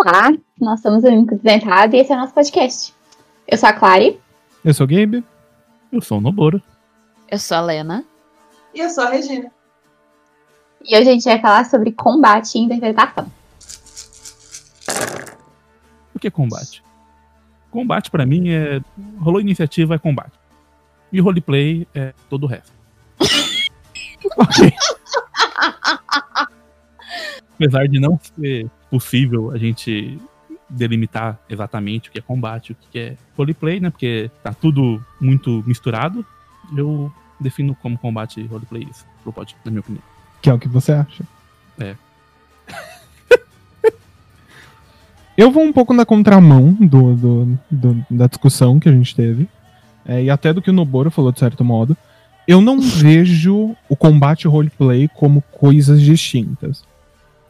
Olá, nós somos o Único Desventado e esse é o nosso podcast. Eu sou a Clary. Eu sou o Gabe. Eu sou o Noboro. Eu sou a Lena. E eu sou a Regina. E hoje a gente vai falar sobre combate e interpretação. O que é combate? Combate pra mim é. Rolou iniciativa é combate. E roleplay é todo o resto. ok. Apesar de não ser possível a gente delimitar exatamente o que é combate, o que é roleplay, né? Porque tá tudo muito misturado. Eu defino como combate roleplay isso, pro pod, na minha opinião. Que é o que você acha. É. Eu vou um pouco na contramão do, do- do- da discussão que a gente teve. é, e até do que o Noboro falou, de certo modo. Eu não vejo o combate roleplay como coisas distintas.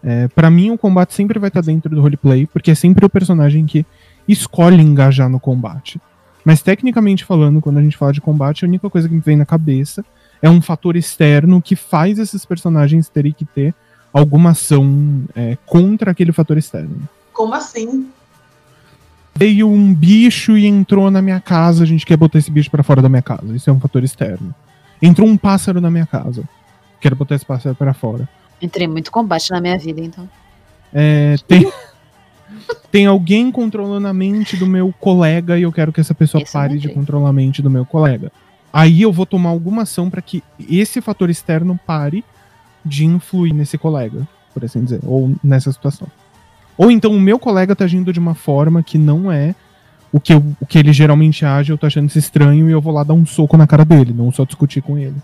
É, para mim, o combate sempre vai estar dentro do roleplay, porque é sempre o personagem que escolhe engajar no combate. Mas, tecnicamente falando, quando a gente fala de combate, a única coisa que me vem na cabeça é um fator externo que faz esses personagens terem que ter alguma ação é, contra aquele fator externo. Como assim? Veio um bicho e entrou na minha casa, a gente quer botar esse bicho pra fora da minha casa. Isso é um fator externo. Entrou um pássaro na minha casa. Quero botar esse pássaro pra fora. Entrei muito combate na minha vida, então. É, tem, tem alguém controlando a mente do meu colega e eu quero que essa pessoa Isso eu pare de controlar a mente do meu colega. Aí eu vou tomar alguma ação pra que esse fator externo pare de influir nesse colega, por assim dizer, ou nessa situação. Ou então o meu colega tá agindo de uma forma que não é o que, eu- o que ele geralmente age, eu tô achando isso estranho e eu vou lá dar um soco na cara dele, não só discutir com ele.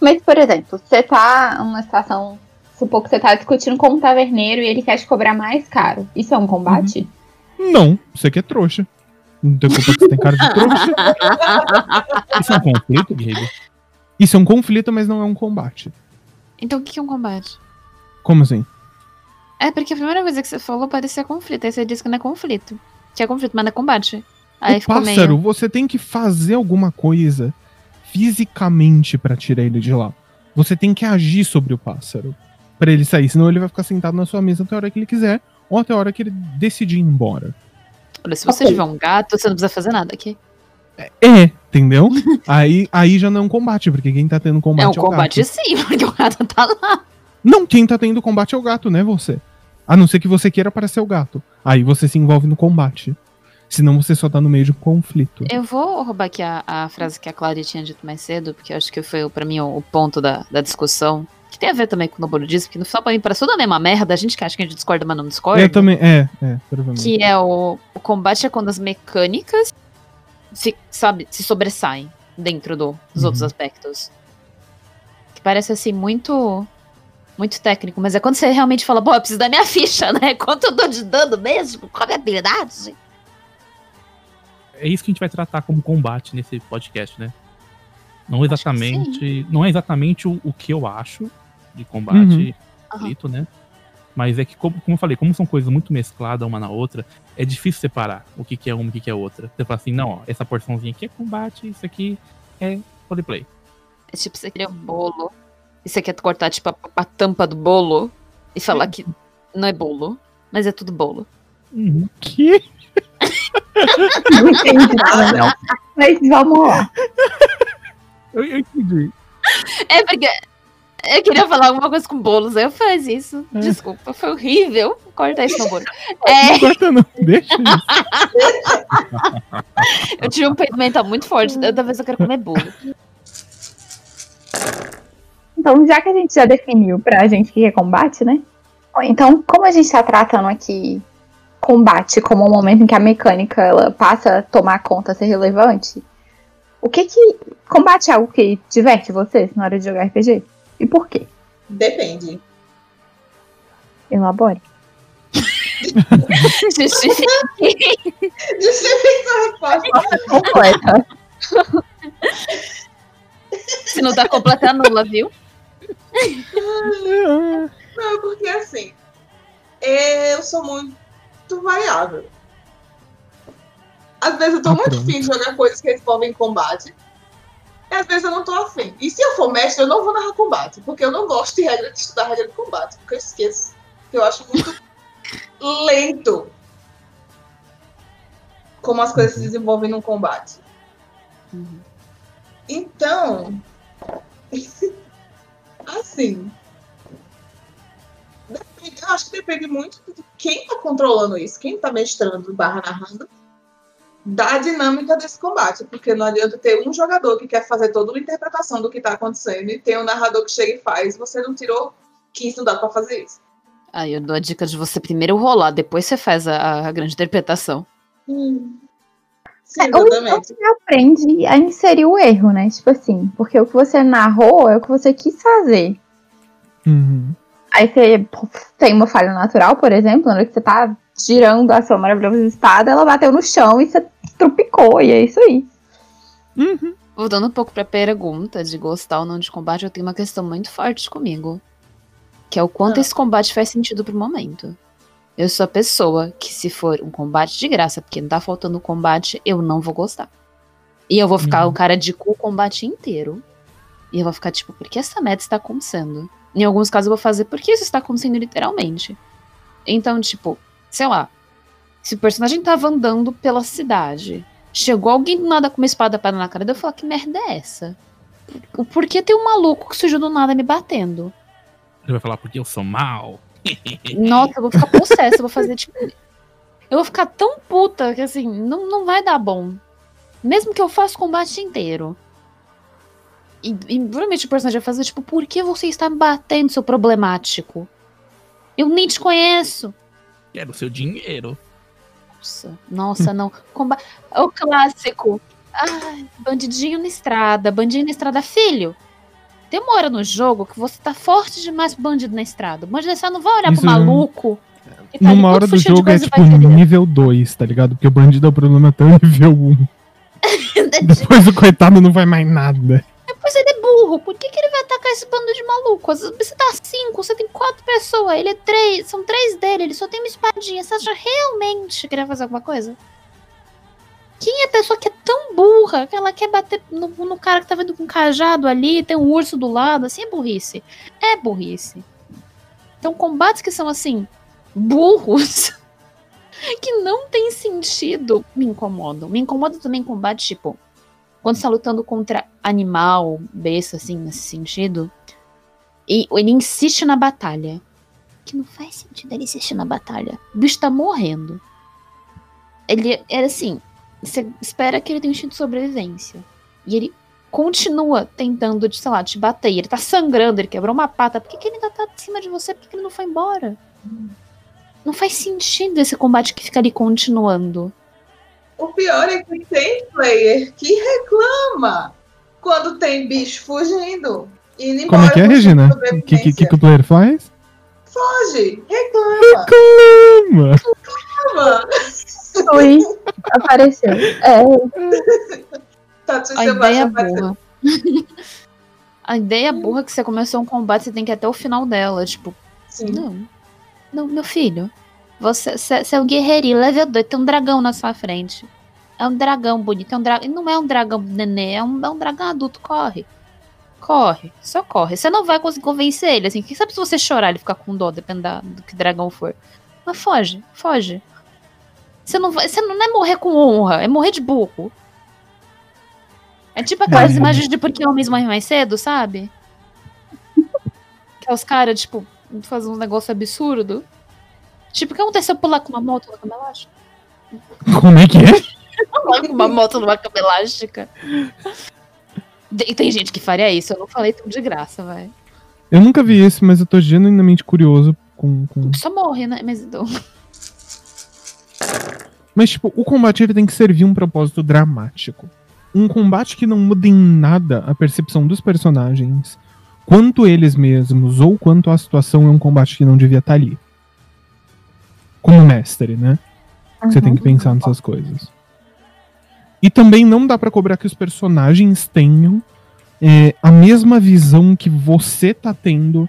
Mas, por exemplo, você tá numa situação. Supor que você tá discutindo com um taverneiro e ele quer te cobrar mais caro. Isso é um combate? Não, você que é trouxa. Não tem culpa que você tem cara de trouxa. Isso é um conflito, Gabe? Isso é um conflito, mas não é um combate. Então o que é um combate? Como assim? É, porque a primeira coisa que você falou parecia conflito. Aí você disse que não é conflito. Que é conflito, mas não é combate. Aí o pássaro, meio. você tem que fazer alguma coisa fisicamente pra tirar ele de lá. Você tem que agir sobre o pássaro pra ele sair, senão ele vai ficar sentado na sua mesa até a hora que ele quiser ou até a hora que ele decidir ir embora. Olha, se você Ok. tiver um gato, você não precisa fazer nada aqui. É, entendeu? aí, aí já não é um combate, porque quem tá tendo combate é é, um o combate gato. sim, porque o gato tá lá. Não, quem tá tendo combate é o gato, né, você? A não ser que você queira parecer o gato. Aí você se envolve no combate. Senão você só tá no meio de um conflito. Eu vou roubar aqui a, a frase que a Cláudia tinha dito mais cedo, porque eu acho que foi pra mim o, o ponto da, da discussão. Que tem a ver também com o disse, porque no final pra mim parece tudo a mesma merda, a gente que acha que a gente discorda, mas não discorda. Eu também, é, é, provavelmente. Que é o, o combate é quando as mecânicas se, sabe, se sobressaem dentro do- dos Uhum. outros aspectos. Que parece assim muito muito técnico, mas é quando você realmente fala, pô, eu preciso da minha ficha, né? Quanto eu dou de dano mesmo? Qual a minha habilidade? É isso que a gente vai tratar como combate nesse podcast, né? Não exatamente. Não é exatamente o, o que eu acho de combate Uhum. né? Mas é que, como, como eu falei, como são coisas muito mescladas uma na outra, é difícil separar o que, que é uma e o que, que é outra. Você fala assim, não, ó, essa porçãozinha aqui é combate, isso aqui é roleplay. É tipo, você queria um bolo, e você quer cortar, tipo, a, a tampa do bolo, e falar que não é bolo, mas é tudo bolo. Uhum. Que? Não entendi nada, não. Mas vamos lá. Eu, eu entendi. É porque eu queria falar alguma coisa com bolos, aí eu fiz isso. É. Desculpa, foi horrível. Corta isso no bolo. É, Não corta não, deixa isso. eu tive um peito mental muito forte, da vez eu quero comer bolo. Então, já que a gente já definiu pra gente o que é combate, né? Então, como a gente tá tratando aqui combate como um momento em que a mecânica ela passa a tomar conta, a ser relevante, o que que. Combate é algo que diverte vocês na hora de jogar RPG? E por quê? Depende. Elabore. Justifique. Justifica a resposta. Completa. Se não tá completa, anula, viu? Não, porque assim, eu sou muito variável. Às vezes eu tô Ah, muito afim de jogar coisas que envolvem combate. E às vezes eu não tô afim. E se eu for mestre, eu não vou narrar combate. Porque eu não gosto de regra de estudar regra de combate. Porque eu esqueço. Eu acho muito lento. como as coisas se desenvolvem no combate. Uhum. Então, assim, eu acho que depende muito de quem está controlando isso, quem está mestrando barra narrando, da dinâmica desse combate, porque não adianta ter um jogador que quer fazer toda uma interpretação do que está acontecendo e ter um narrador que chega e faz, você não tirou 15, não dá para fazer isso. Aí eu dou a dica de você primeiro rolar, depois você faz a, a grande interpretação. Sim, É, ou então exatamente. você aprende a inserir o erro, né? Tipo assim, porque o que você narrou é o que você quis fazer. Uhum. Aí você tem uma falha natural, por exemplo, na hora que você tá girando a sua maravilhosa espada, ela bateu no chão e você trupicou, e é isso aí. Uhum. Voltando um pouco pra pergunta de gostar ou não de combate, eu tenho uma questão muito forte comigo. Que é o quanto Ah. esse combate faz sentido pro momento. Eu sou a pessoa que, se for um combate de graça, porque não tá faltando combate, eu não vou gostar. E eu vou ficar Uhum. o cara de cu o combate inteiro. E eu vou ficar tipo, por que essa meta está acontecendo? Em alguns casos eu vou fazer, por que isso está acontecendo literalmente? Então, tipo, sei lá. Se o personagem tava andando pela cidade, chegou alguém do nada com uma espada para na cara dele, eu falar, que merda é essa? Por- Por que tem um maluco que surgiu do nada me batendo? Ele vai falar porque eu sou mal. Nossa, eu vou ficar possessa, eu vou fazer tipo. Eu vou ficar tão puta que assim, não, não vai dar bom. Mesmo que eu faça o combate inteiro. E, e provavelmente o personagem vai fazer, tipo, por que você está me batendo, seu problemático? Eu nem te conheço. Quero seu dinheiro. Nossa, nossa, não. Comba o clássico. Ai, bandidinho na estrada, bandidinho na estrada. Filho, tem uma hora no jogo que você tá forte demais pro bandido na estrada. O bandido na estrada não vai olhar Isso pro é- maluco. que tá Numa hora do jogo é tipo nível 2, tá ligado? Porque o bandido é o problema até o nível 1. Depois o coitado não vai mais nada. Depois ele é burro. Por que, que ele vai atacar esse bando de maluco? Você tá cinco, você tem quatro pessoas, ele é três, são três dele, ele só tem uma espadinha. Você acha realmente que ele vai fazer alguma coisa? Quem é a pessoa que é tão burra que ela quer bater no, no cara que tá vendo com um cajado ali, tem um urso do lado? Assim é burrice. É burrice. Então, combates que são assim, burros, que não tem sentido, me incomodam. Me incomoda também combate, tipo, quando você tá lutando contra animal, besta, assim, nesse sentido, e ele insiste na batalha. Que não faz sentido ele insistir na batalha. O bicho tá morrendo. Ele era assim, você espera que ele tenha um instinto de sobrevivência. E ele continua tentando, sei lá, te bater. E ele tá sangrando, ele quebrou uma pata. Por que, que ele ainda tá em cima de você? Por que, que ele não foi embora? Não faz sentido esse combate que fica ali continuando. O pior é que tem player que reclama quando tem bicho fugindo. Indo Como é embora que é, Regina? O que, que, que, o player faz? Foge, reclama. Calma! reclama. Oi, apareceu. É, Tatu A ideia apareceu. burra. A ideia burra é que você começou um combate, você tem que ir até o final dela. Tipo, Sim. não. Não, meu filho. Você, é um guerreirinho, level 2, tem um dragão na sua frente. É um dragão bonito. É um dra... Não é um dragão nenê, é um, é um dragão adulto. Corre. Corre. Só corre. Você não vai conseguir convencer ele. Assim, quem sabe se você chorar ele ficar com dó, dependendo do que dragão for. Mas foge, foge. Você não, vai, você não é morrer com honra, é morrer de burro. É tipo aquelas imagens de porque homens morrem mais cedo, sabe? Que é os caras, tipo, fazem um negócio absurdo. Tipo, o que aconteceu pular com uma moto numa cama elástica? Como é que é? Pular com uma moto numa cama elástica. Tem, tem gente que faria isso, eu não falei tudo de graça, vai. Eu nunca vi esse, mas eu tô genuinamente curioso com. com... Só morre, né? Mas então. Mas, tipo, o combate ele tem que servir um propósito dramático. Um combate que não muda em nada a percepção dos personagens, quanto eles mesmos, ou quanto a situação é um combate que não devia estar ali. Como mestre, né? Você tem que pensar nessas coisas. E também não dá pra cobrar que os personagens tenham é, a mesma visão que você tá tendo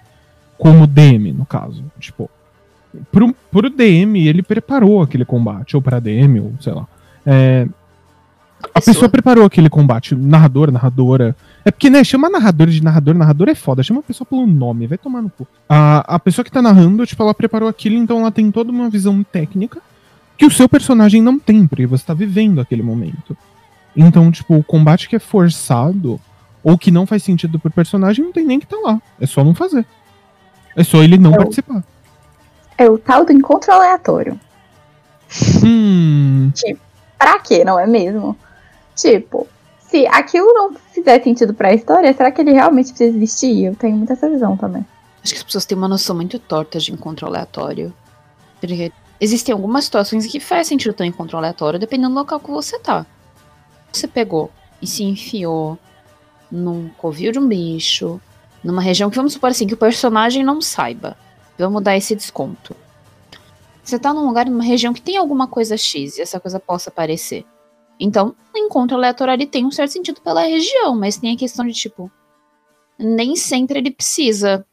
como DM, no caso. Tipo, pro, pro DM, ele preparou aquele combate, ou pra DM, ou sei lá. É, a pessoa preparou aquele combate, narrador, narradora. É porque, né, chama narrador de narrador, narrador é foda, chama a pessoa pelo nome, vai tomar no cu. A, a pessoa que tá narrando, tipo, ela preparou aquilo, então ela tem toda uma visão técnica que o seu personagem não tem, porque você tá vivendo aquele momento. Então, tipo, o combate que é forçado ou que não faz sentido pro personagem não tem nem que tá lá. É só não fazer. É só ele não É o- participar. É o tal do encontro aleatório. Hum. Pra quê, não é mesmo? Tipo, se aquilo não fizer sentido pra história, será que ele realmente precisa existir? Eu tenho muito essa visão também. Acho que as pessoas têm uma noção muito torta de encontro aleatório. Porque existem algumas situações que faz sentido ter um encontro aleatório, dependendo do local que você tá. Você pegou e se enfiou num covil de um bicho, numa região que vamos supor assim, que o personagem não saiba. Vamos dar esse desconto. Você tá num lugar, numa região que tem alguma coisa X e essa coisa possa aparecer. Então, o encontro aleatório ele tem um certo sentido pela região, mas tem a questão de tipo. Nem sempre ele precisa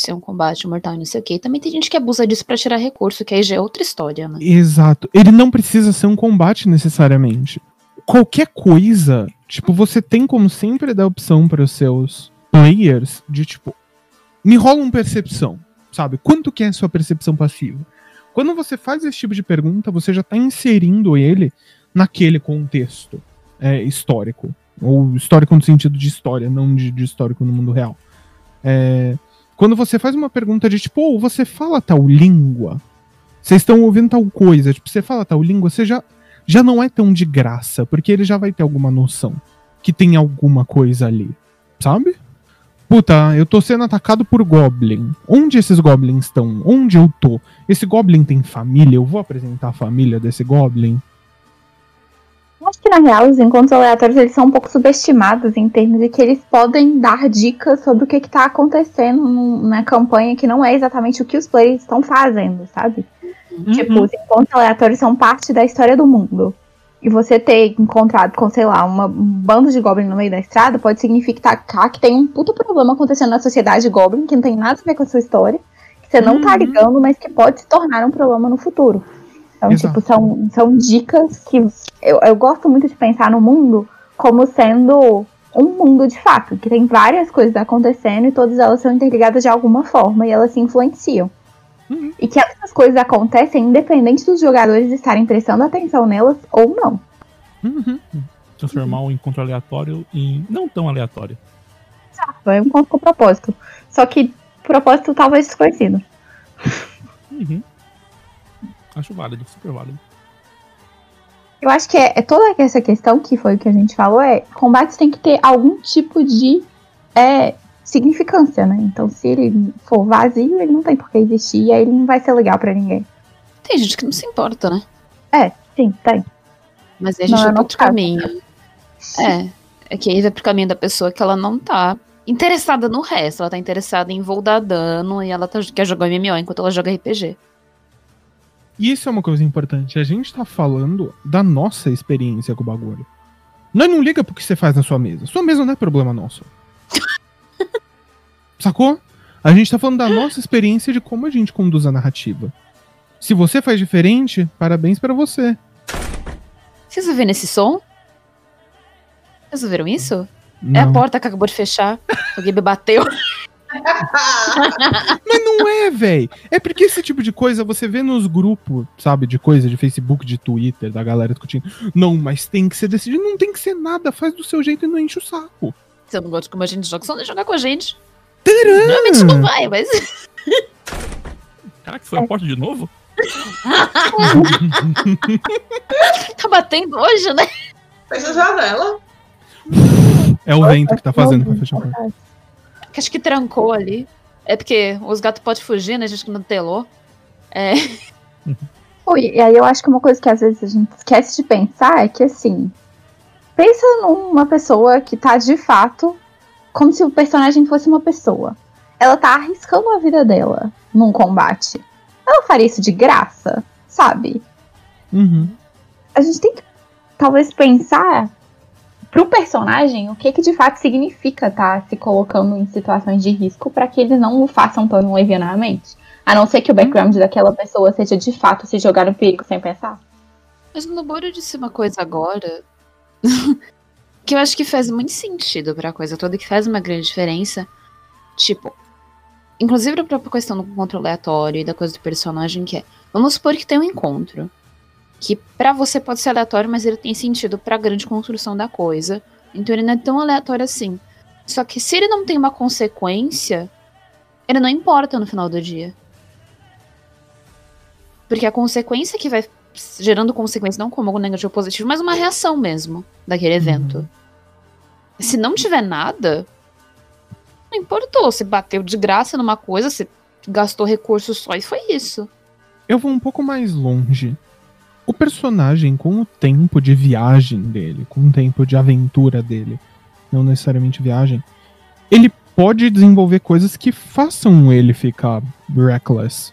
ser um combate mortal e não sei o que. Também tem gente que abusa disso pra tirar recurso, que aí já é outra história, né? Exato. Ele não precisa ser um combate necessariamente. Qualquer coisa, tipo, você tem como sempre dar opção para os seus players de tipo, me rola uma percepção, sabe? Quanto que é a sua percepção passiva? Quando você faz esse tipo de pergunta, você já tá inserindo ele naquele contexto é, histórico. Ou histórico no sentido de história, não de, de histórico no mundo real. É, quando você faz uma pergunta de tipo, oh, você fala tal língua? Vocês estão ouvindo tal coisa? Tipo, você fala tal língua, você já, já não é tão de graça, porque ele já vai ter alguma noção que tem alguma coisa ali, sabe? Puta, eu tô sendo atacado por Goblin. Onde esses Goblins estão? Onde eu tô? Esse Goblin tem família? Eu vou apresentar a família desse Goblin? Acho que na real os encontros aleatórios eles são um pouco subestimados em termos de que eles podem dar dicas sobre o que está acontecendo na campanha que não é exatamente o que os players estão fazendo, sabe? Tipo, os encontros aleatórios são parte da história do mundo. E você ter encontrado com, sei lá, uma, um bando de Goblin no meio da estrada pode significar que tem um puta problema acontecendo na sociedade Goblin que não tem nada a ver com a sua história, que você não tá Uhum. ligando, mas que pode se tornar um problema no futuro. Então, Exato. tipo, são, são dicas que eu, eu gosto muito de pensar no mundo como sendo um mundo de fato, que tem várias coisas acontecendo e todas elas são interligadas de alguma forma e elas se influenciam. Uhum. E que essas coisas acontecem independente dos jogadores estarem prestando atenção nelas ou não. Uhum. Transformar um encontro aleatório em não tão aleatório. É um encontro com propósito. Só que propósito talvez desconhecido. Uhum. Acho válido, super válido. Eu acho que é, é toda essa questão que foi o que a gente falou, é combates tem que ter algum tipo de é, significância, né? Então se ele for vazio, ele não tem por que existir e aí ele não vai ser legal pra ninguém. Tem gente que não se importa, né? Sim, tem. Mas aí a Não gente é vai pro nosso outro caso. caminho. É. É que aí vai pro caminho da pessoa que ela não tá interessada no resto. Ela tá interessada em vou dar dano e ela tá, quer jogar MMO enquanto ela joga RPG. E isso é uma coisa importante. A gente tá falando da nossa experiência com o bagulho. Nós não liga pro que você faz na sua mesa. Sua mesa não é problema nosso. Sacou? A gente tá falando da nossa experiência de como a gente conduz a narrativa. Se você faz diferente, parabéns pra você. Vocês ouviram esse som? Vocês ouviram isso? É a Não. porta que acabou de fechar. Alguém me bateu. Mas não é, véi. É porque esse tipo de coisa você vê nos grupos, sabe, de coisa de Facebook, de Twitter, da galera discutindo. Não, mas tem que ser decidido. Não tem que ser nada. Faz do seu jeito e não enche o saco. Se eu não gosto de como a gente joga, só não jogar com a gente. Tcharam! Normalmente não vai, mas. Caraca, foi a porta de novo? tá batendo hoje, né? Fecha a janela. É o vento que tá fazendo pra fechar a porta. Que acho que trancou ali. É porque os gatos podem fugir, né? A gente que não telou. É. Oi, e aí eu acho que uma coisa que às vezes a gente esquece de pensar é que assim, pensa numa pessoa que tá de fato como se o personagem fosse uma pessoa. Ela tá arriscando a vida dela num combate. Ela faria isso de graça, sabe? Uhum. A gente tem que talvez pensar pro personagem o que que de fato significa tá se colocando em situações de risco para que eles não o façam tão levianamente. A não ser que o background daquela pessoa seja de fato se jogar no perigo sem pensar. Mas no Noboro disse uma coisa agora. que eu acho que faz muito sentido pra coisa toda, que faz uma grande diferença. Tipo, inclusive a própria questão do controle aleatório e da coisa do personagem, que é. Vamos supor que tem um encontro. Que pra você pode ser aleatório, mas ele tem sentido pra grande construção da coisa. Então ele não é tão aleatório assim. Só que se ele não tem uma consequência, ele não importa no final do dia. Porque a consequência que vai gerando consequência, não como algo negativo ou positivo, mas uma reação mesmo daquele evento. Se não tiver nada, não importou. Você bateu de graça numa coisa, você gastou recursos só e foi isso. Eu vou um pouco mais longe. O personagem, com o tempo de viagem dele, com o tempo de aventura dele, não necessariamente viagem, ele pode desenvolver coisas que façam ele ficar reckless.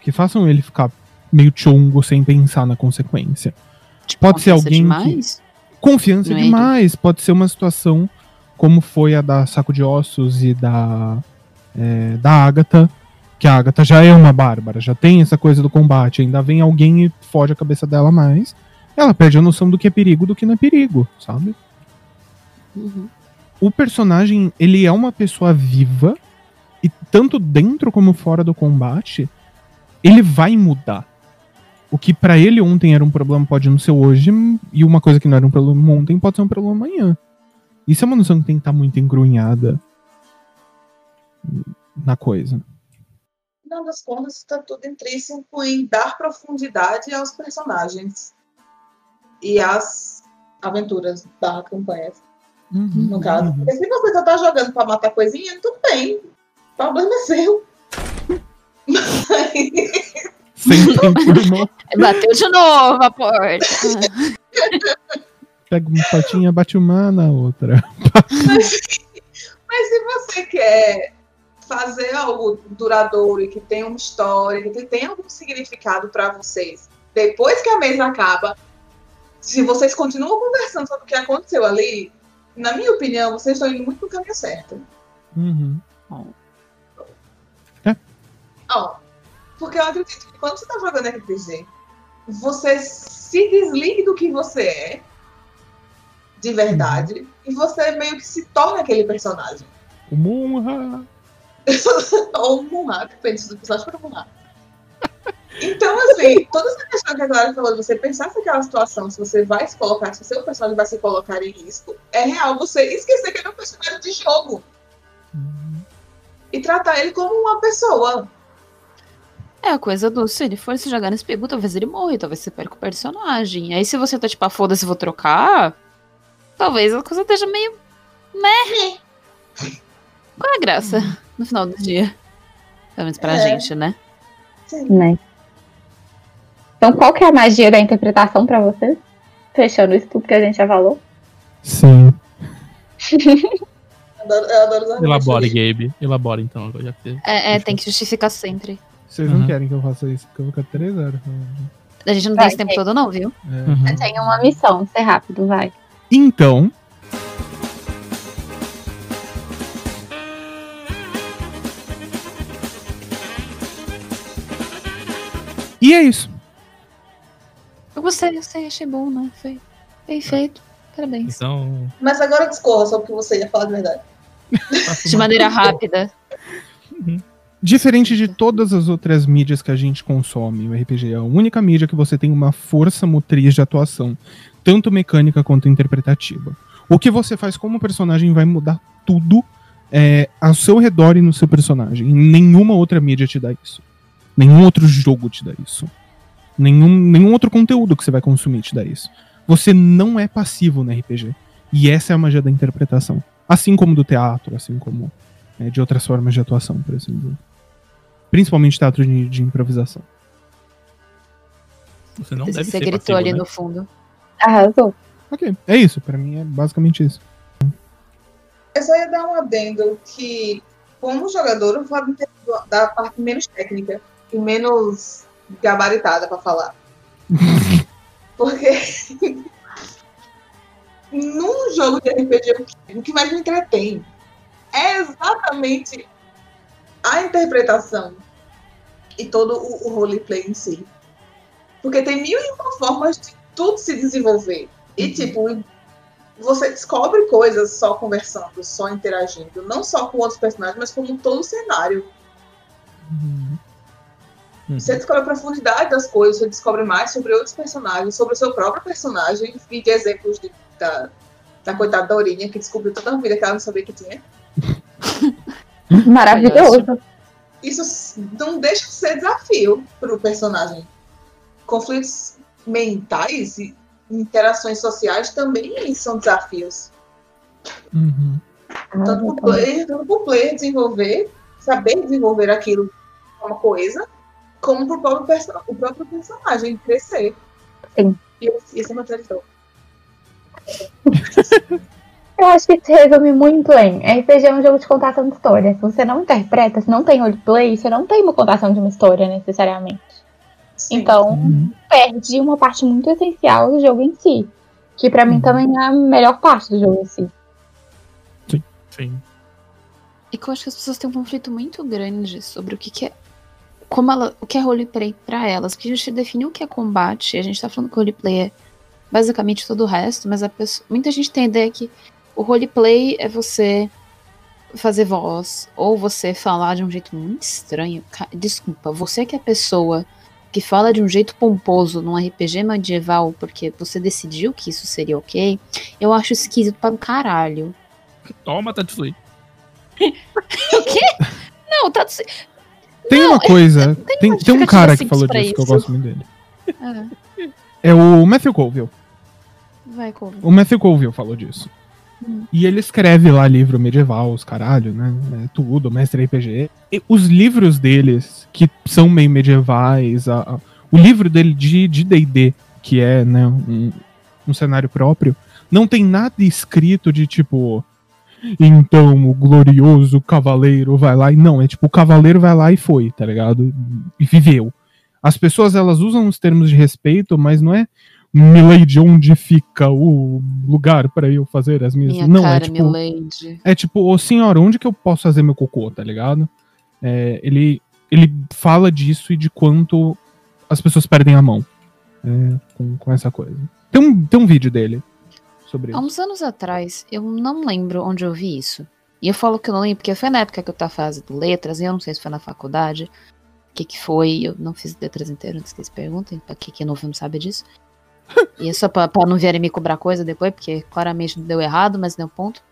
Que façam ele ficar meio chongo sem pensar na consequência. Tipo, Pode ser confiança alguém que- demais. Confiança Não é demais. Pode ser uma situação como foi a da Saco de Ossos e da, é, da Agatha. Que a Agatha já é uma bárbara, já tem essa coisa do combate. Ainda vem alguém e foge a cabeça dela mais. Ela perde a noção do que é perigo do que não é perigo, sabe? Uhum. o personagem, ele é uma pessoa viva e tanto dentro como fora do combate, ele vai mudar. O que pra ele ontem era um problema pode não ser hoje e uma coisa que não era um problema ontem pode ser um problema amanhã. Isso é uma noção que tem que estar muito engrunhada na coisa. Final das contas, está tudo intrínseco em dar profundidade aos personagens e às aventuras da campanha, no caso. Uhum. Porque se você só tá jogando pra matar coisinha, tudo bem. O problema é seu. Mas, tempo, Bateu de novo a porta. pega uma patinha, bate uma na outra. mas se você quer fazer algo duradouro e que tenha uma história, que tenha algum significado pra vocês, depois que a mesa acaba, se vocês continuam conversando sobre o que aconteceu ali, na minha opinião, vocês estão indo muito no caminho certo. Uhum. Ó, porque eu acredito que quando você tá jogando RPG, você se desligue do que você é, de verdade, e você meio que se torna aquele personagem. Munra. Ou um Munra, depende do personagem para Munra. Então, assim, toda essa questão que a Clara falou, de você pensar naquela situação, se você vai se colocar, se o seu personagem vai se colocar em risco, é real você esquecer que ele é um personagem de jogo. E tratar ele como uma pessoa. É a coisa do, se ele for se jogar nesse pegu, talvez ele morra, e talvez você perca o personagem. Aí se você tá tipo, ah, foda-se, vou trocar, talvez a coisa esteja meio. meh. Qual é a graça no final do dia? Pelo menos pra É. gente, né? né? Então, qual que é a magia da interpretação pra vocês? Fechando isso tudo que a gente já falou. Sim. Eu adoro, eu adoro Elabore. Gabe. Elabore então. agora Já que... É, é, tem que justificar sempre. Vocês não Uhum. querem que eu faça isso, porque eu vou ficar três horas. A gente não Vai, tem esse tempo tem. todo, não, viu? É. Uhum. Eu tenho uma missão, ser rápido, vai. Então. E é isso. Eu gostei, eu sei, achei bom, né? Foi bem feito. Parabéns. Então, Mas agora discorra sobre o que você ia falar de verdade. De maneira rápida. Diferente de todas as outras mídias que a gente consome, o RPG é a única mídia que você tem uma força motriz de atuação, tanto mecânica quanto interpretativa. O que você faz como personagem vai mudar tudo é, ao seu redor e no seu personagem. Nenhuma outra mídia te dá isso. Nenhum outro jogo te dá isso. Nenhum, nenhum outro conteúdo que você vai consumir te dá isso. Você não é passivo no RPG. E essa é a magia da interpretação. Assim como do teatro, assim como é, de outras formas de atuação, por exemplo. Principalmente teatro de, de improvisação. você não deve Você ser gritou passivo, ali né? no fundo. Arrasou. Ok, é isso. Pra mim é basicamente isso. Eu só ia dar um adendo que, como jogador, eu vou entender da parte menos técnica e menos gabaritada pra falar. Porque num jogo de RPG, o que- o que mais me entretém é exatamente a interpretação e todo o, o roleplay em si. Porque tem mil e uma formas de tudo se desenvolver. E, tipo, você descobre coisas só conversando, só interagindo. Não só com outros personagens, mas como todo o cenário. Uhum. Você descobre a profundidade das coisas, você descobre mais sobre outros personagens, sobre o seu próprio personagem. Vi de exemplos de, da, da coitada da Aurinha, que descobriu toda a vida que ela não sabia que tinha. Maravilhoso. Isso não deixa de ser desafio para o personagem. Conflitos mentais e interações sociais também são desafios. Uhum. Tanto para o player, tanto pro player desenvolver, saber desenvolver aquilo como coisa, como para o próprio, perso o próprio personagem crescer. Sim. E isso é. Eu acho que se resume muito em RPG é um jogo de contação de história. Se você não interpreta, se não tem roleplay, você não tem uma contação de uma história necessariamente. Sim. Então, Uhum. perde uma parte muito essencial do jogo em si. Que pra mim Uhum. também é a melhor parte do jogo em si. Sim. E que eu acho que as pessoas têm um conflito muito grande sobre o que, que é. Como ela, o que é roleplay pra elas. Porque a gente definiu o que é combate, a gente tá falando que roleplay é basicamente todo o resto, mas pessoa, muita gente tem a ideia que o roleplay é você fazer voz, ou você falar de um jeito muito estranho. Desculpa, você que é a pessoa que fala de um jeito pomposo num RPG medieval porque você decidiu que isso seria ok, eu acho esquisito para um caralho. Toma, Tatsui. Não, tá. Tem uma coisa. Tem, tem um cara que falou disso, que eu isso. gosto muito dele. Ah, É o Matthew Colville. vai, Couve. O Matthew Colville falou disso. Hum. E ele escreve lá livro medieval, os caralho, né? É tudo, mestre RPG. E os livros deles, que são meio medievais, a- a- o livro dele de de D&D, que é né, um, um cenário próprio, não tem nada escrito de tipo... Então, o glorioso cavaleiro vai lá e não, é tipo, o cavaleiro vai lá e foi, tá ligado? E viveu. As pessoas, elas usam os termos de respeito, mas não é Milady, onde fica o lugar pra eu fazer as minhas. Minha não, cara, é tipo. Milady. É tipo, ô senhora, onde que eu posso fazer meu cocô, tá ligado? É, ele, ele fala disso e de quanto as pessoas perdem a mão é, com, com essa coisa. Tem um, tem um vídeo dele sobre Há isso. uns anos atrás, eu não lembro onde eu vi isso. E eu falo que eu não lembro, porque foi na época que eu tava fazendo letras, e eu não sei se foi na faculdade. O que que foi, eu não fiz letras inteiro antes que eles perguntem, pra que que é novo não sabe disso. E é só pra, pra não vierem me cobrar coisa depois, porque claramente deu errado, mas deu ponto.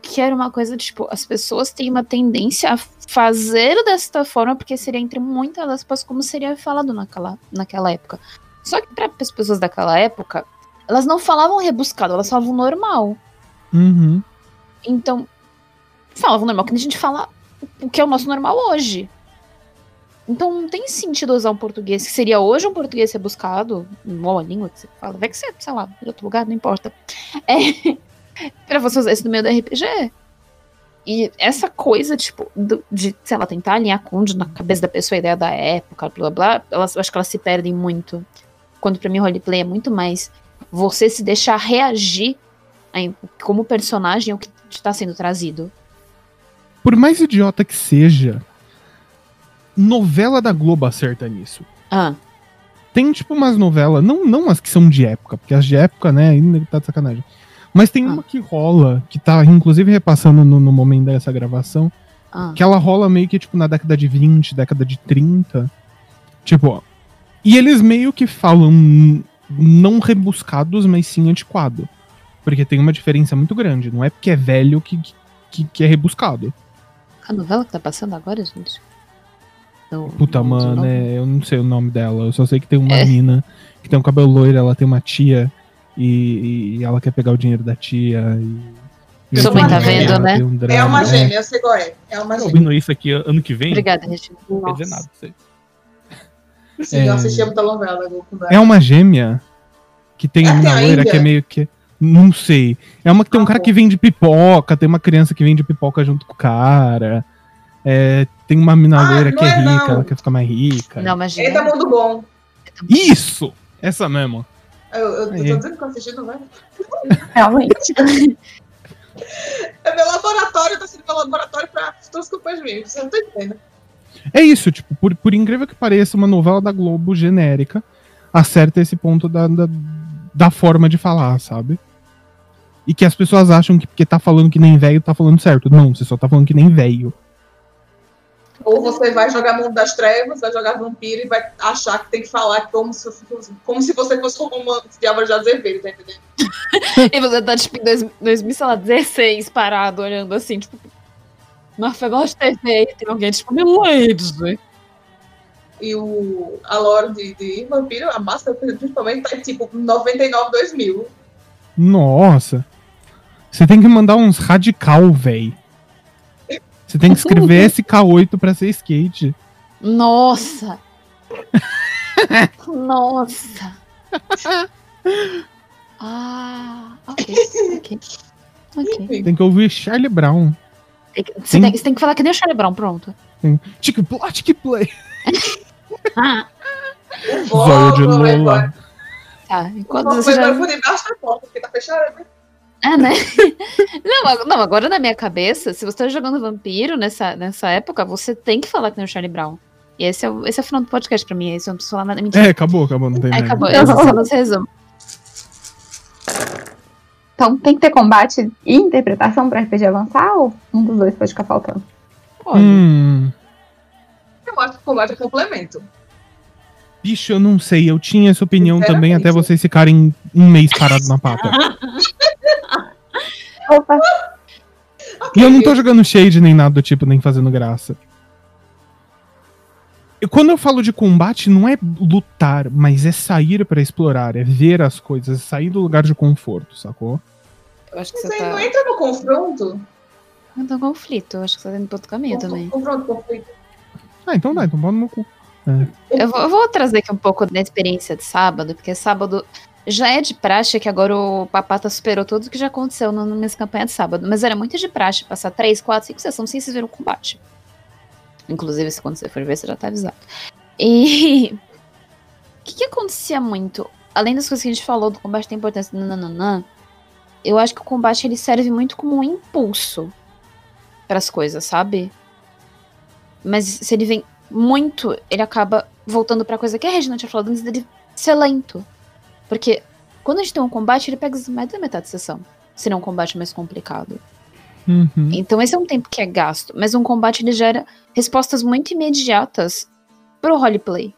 Que era uma coisa, tipo, as pessoas têm uma tendência a fazer desta forma, porque seria entre muitas aspas como seria falado naquela, naquela época. Só que para as pessoas daquela época, elas não falavam rebuscado, elas falavam normal. Uhum. Então, falavam normal, que a gente fala o que é o nosso normal hoje. Então não tem sentido usar um português que seria hoje um português rebuscado, igual a língua que você fala, vai que você, sei lá, em outro lugar, não importa. É, pra você usar isso no meio do RPG. E essa coisa, tipo, do- de, sei lá, tentar alinhar com na cabeça da pessoa a ideia da época, blá blá, elas, eu acho que elas se perdem muito. Quando pra mim roleplay é muito mais você se deixar reagir como personagem ao que está sendo trazido. Por mais idiota que seja, novela da Globo acerta nisso. Ah, Tem, tipo, umas novelas, não, não as que são de época, porque as de época, né, ainda tá de sacanagem. Mas tem Ah. uma que rola, que tá, inclusive, repassando no, no momento dessa gravação, ah. que ela rola meio que, tipo, na década de 20, década de 30. Tipo, ó. E eles meio que falam não rebuscados, mas sim antiquado. Porque tem uma diferença muito grande. Não é porque é velho que, que, que é rebuscado. A novela que tá passando agora, gente? Do- Puta, do- mano, é, eu não sei o nome dela. Eu só sei que tem uma É. mina que tem um cabelo loiro, ela tem uma tia e, e ela quer pegar o dinheiro da tia. E, Sua mãe tá vendo, né? um drama, É uma é. gêmea, eu sei qual é. É uma Tá gêmea. ouvindo isso aqui ano que vem? Obrigada, Regina. Não quer dizer nada. Isso Sim, eu É. assistia muita novela. É uma gêmea que tem É, a mina loira que é meio que. Não sei. É uma que tem um Ah, cara que vende pipoca, tem uma criança que vende pipoca junto com o cara. é, tem uma mina Ah, loira não que é é rica, não. ela quer ficar mais rica. Não, mas É da Mundo Bom. Isso! Essa mesmo. Eu, eu, eu tô dizendo que eu assisti novela. Realmente. É meu laboratório, tá sendo meu laboratório pra futuros companheiros. Você não tá entendendo. É isso, tipo, por, por incrível que pareça, uma novela da Globo genérica acerta esse ponto da, da, da forma de falar, sabe? E que as pessoas acham que porque tá falando que nem velho, tá falando certo. Não, você só tá falando que nem velho. Ou você vai jogar Mundo das Trevas, vai jogar Vampiro e vai achar que tem que falar como se, como se você fosse um romance de Álvaro de Azevedo, tá entendendo? e você tá, tipo, em dois- 2016 parado, olhando assim, tipo. Na Febel de TV, e tem alguém, tipo, Milady. E o, a lore de, de Vampiro, a máscara, principalmente, tá tipo 99, 2000. Nossa. Você tem que mandar uns radical, véi. Você tem que escrever SK8 pra ser skate. Nossa! Nossa! Ah, ok, ok. Ok. Tem que ouvir Charlie Brown. Tem que- Você tem, você tem que falar que nem o Charlie Brown, pronto. Tic plot play. Ah, Zóio de Lola. tá. Enquanto você já. vai por debaixo da porta, porque tá fechado. né? É, né? Não, não, agora na minha cabeça, se você tá jogando vampiro nessa, nessa época, você tem que falar que nem o Charlie Brown. E esse é o, esse é o final do podcast pra mim, é isso, eu não preciso falar nada. Mentira. É, acabou, acabou, não tem É, mais. acabou, esse é o nosso resumo. Então tem que ter combate e interpretação pra RPG avançar ou um dos dois pode ficar faltando? Olha, Hum, Eu acho que o combate é complemento. bicho, eu não sei. Eu tinha essa opinião também até vocês ficarem um mês parado na pata. Opa, E eu não tô jogando shade nem nada do tipo, nem fazendo graça. E quando eu falo de combate, não é lutar, mas é sair pra explorar, é ver as coisas, é sair do lugar de conforto, sacou? eu acho que Mas você aí não tá. entra no confronto. Não tá um conflito, acho que você tá indo pro outro caminho também. Confronto, conflito. Ah, então dá, então bota no meu cu. Eu vou, eu vou trazer aqui um pouco da experiência de sábado, porque sábado já é de praxe que agora o Papata superou tudo que já aconteceu na na minhas campanhas de sábado. Mas era muito de praxe passar 3, 4, 5 sessões sem se ver o combate. Inclusive, se quando você for ver, você já tá avisado. E. O que, que acontecia muito? Além das coisas que a gente falou do combate tem importância, nananã, eu acho que o combate ele serve muito como um impulso para as coisas, sabe? Mas se ele vem muito, ele acaba voltando pra coisa que a Regina tinha falado antes dele ser lento. Porque quando a gente tem um combate, ele pega mais da metade da sessão. Se não um combate mais complicado. Uhum. Então esse é um tempo que é gasto. Mas um combate ele gera respostas muito imediatas pro roleplay.